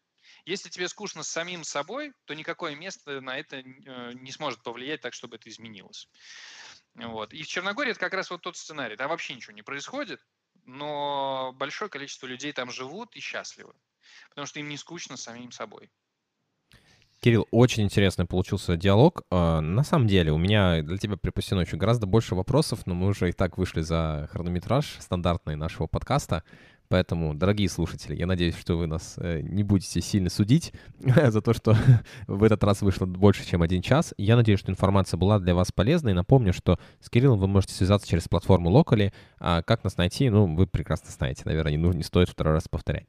Если тебе скучно с самим собой, то никакое место на это э, не сможет повлиять так, чтобы это изменилось. Вот. И в Черногории это как раз вот тот сценарий. Там вообще ничего не происходит, но большое количество людей там живут и счастливы, потому что им не скучно с самим собой. Кирилл, очень интересный получился диалог. А, на самом деле, у меня для тебя припасено еще гораздо больше вопросов, но мы уже и так вышли за хронометраж стандартный нашего подкаста. Поэтому, дорогие слушатели, я надеюсь, что вы нас э, не будете сильно судить за то, что в этот раз вышло больше, чем один час. Я надеюсь, что информация была для вас полезной. Напомню, что с Кириллом вы можете связаться через платформу Locally. А как нас найти, ну, вы прекрасно знаете. Наверное, не, нужно, не стоит второй раз повторять.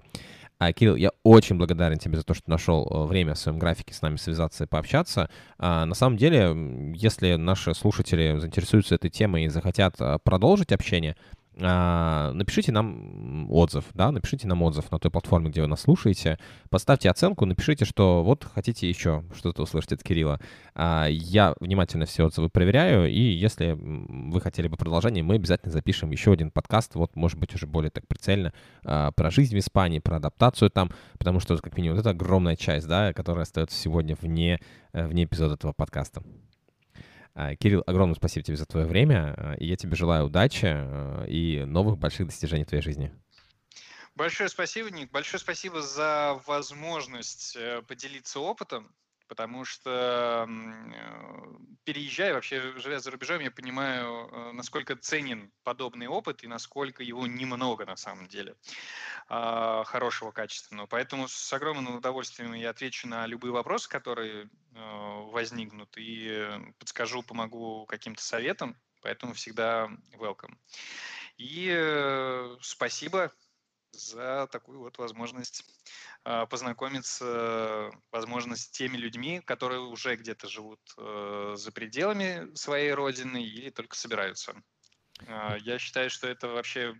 А, Кирилл, я очень благодарен тебе за то, что нашел э, время в своем графике с нами связаться и пообщаться. А, на самом деле, если наши слушатели заинтересуются этой темой и захотят э, продолжить общение, напишите нам отзыв, да, напишите нам отзыв на той платформе, где вы нас слушаете, поставьте оценку, напишите, что вот хотите еще что-то услышать от Кирилла. А, я внимательно все отзывы проверяю, и если вы хотели бы продолжение, мы обязательно запишем еще один подкаст, вот, может быть, уже более так прицельно, а, про жизнь в Испании, про адаптацию там, потому что, как минимум, это огромная часть, да, которая остается сегодня вне, э, вне эпизода этого подкаста. А, Кирилл, огромное спасибо тебе за твое время, а, и я тебе желаю удачи а, и новых больших достижений в твоей жизни. Большое спасибо, Ник. Большое спасибо за возможность э, поделиться опытом потому что э, переезжая, вообще живя за рубежом, я понимаю, э, насколько ценен подобный опыт и насколько его немного на самом деле а, хорошего, качественного. Поэтому с огромным удовольствием я отвечу на любые вопросы, которые э, возникнут, и подскажу, помогу каким-то советам, поэтому всегда welcome. И спасибо за такую вот возможность а, познакомиться, возможно, с теми людьми, которые уже где-то живут э, за пределами своей родины или только собираются. А, я считаю, что это вообще,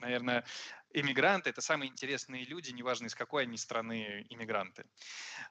наверное, иммигранты — это самые интересные люди, неважно из какой они страны иммигранты.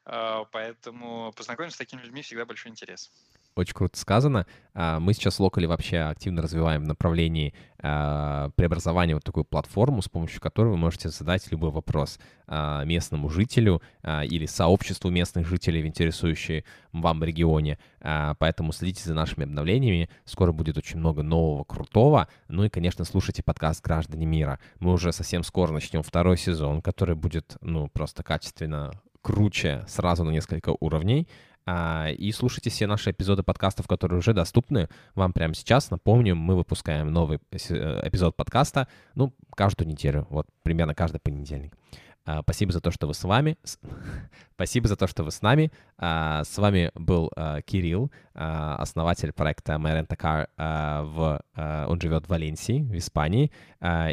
А, поэтому познакомиться с такими людьми всегда большой интерес очень круто сказано. А, мы сейчас Локали вообще активно развиваем в направлении а, преобразования вот такую платформу, с помощью которой вы можете задать любой вопрос а, местному жителю или сообществу местных жителей в интересующей вам регионе. Поэтому следите за нашими обновлениями. Скоро будет очень много нового, крутого. Ну и, конечно, слушайте подкаст «Граждане мира». Мы уже совсем скоро начнем второй сезон, который будет, ну, просто качественно круче сразу на несколько уровней. А, и слушайте все наши эпизоды подкастов, которые уже доступны вам прямо сейчас. Напомню, мы выпускаем новый э, эпизод подкаста, ну, каждую неделю, вот примерно каждый понедельник. А, спасибо за то, что вы с вами. Спасибо за то, что вы с нами. А, с вами был а, Кирилл, основатель проекта My Rent a Car. В, он живет в Валенсии, в Испании.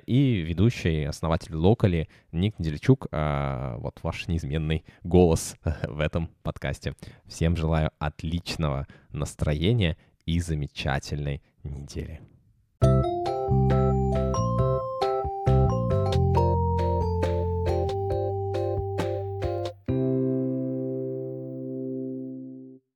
И ведущий, основатель Локали Ник Неделичук. Вот ваш неизменный голос в этом подкасте. Всем желаю отличного настроения и замечательной недели. thank you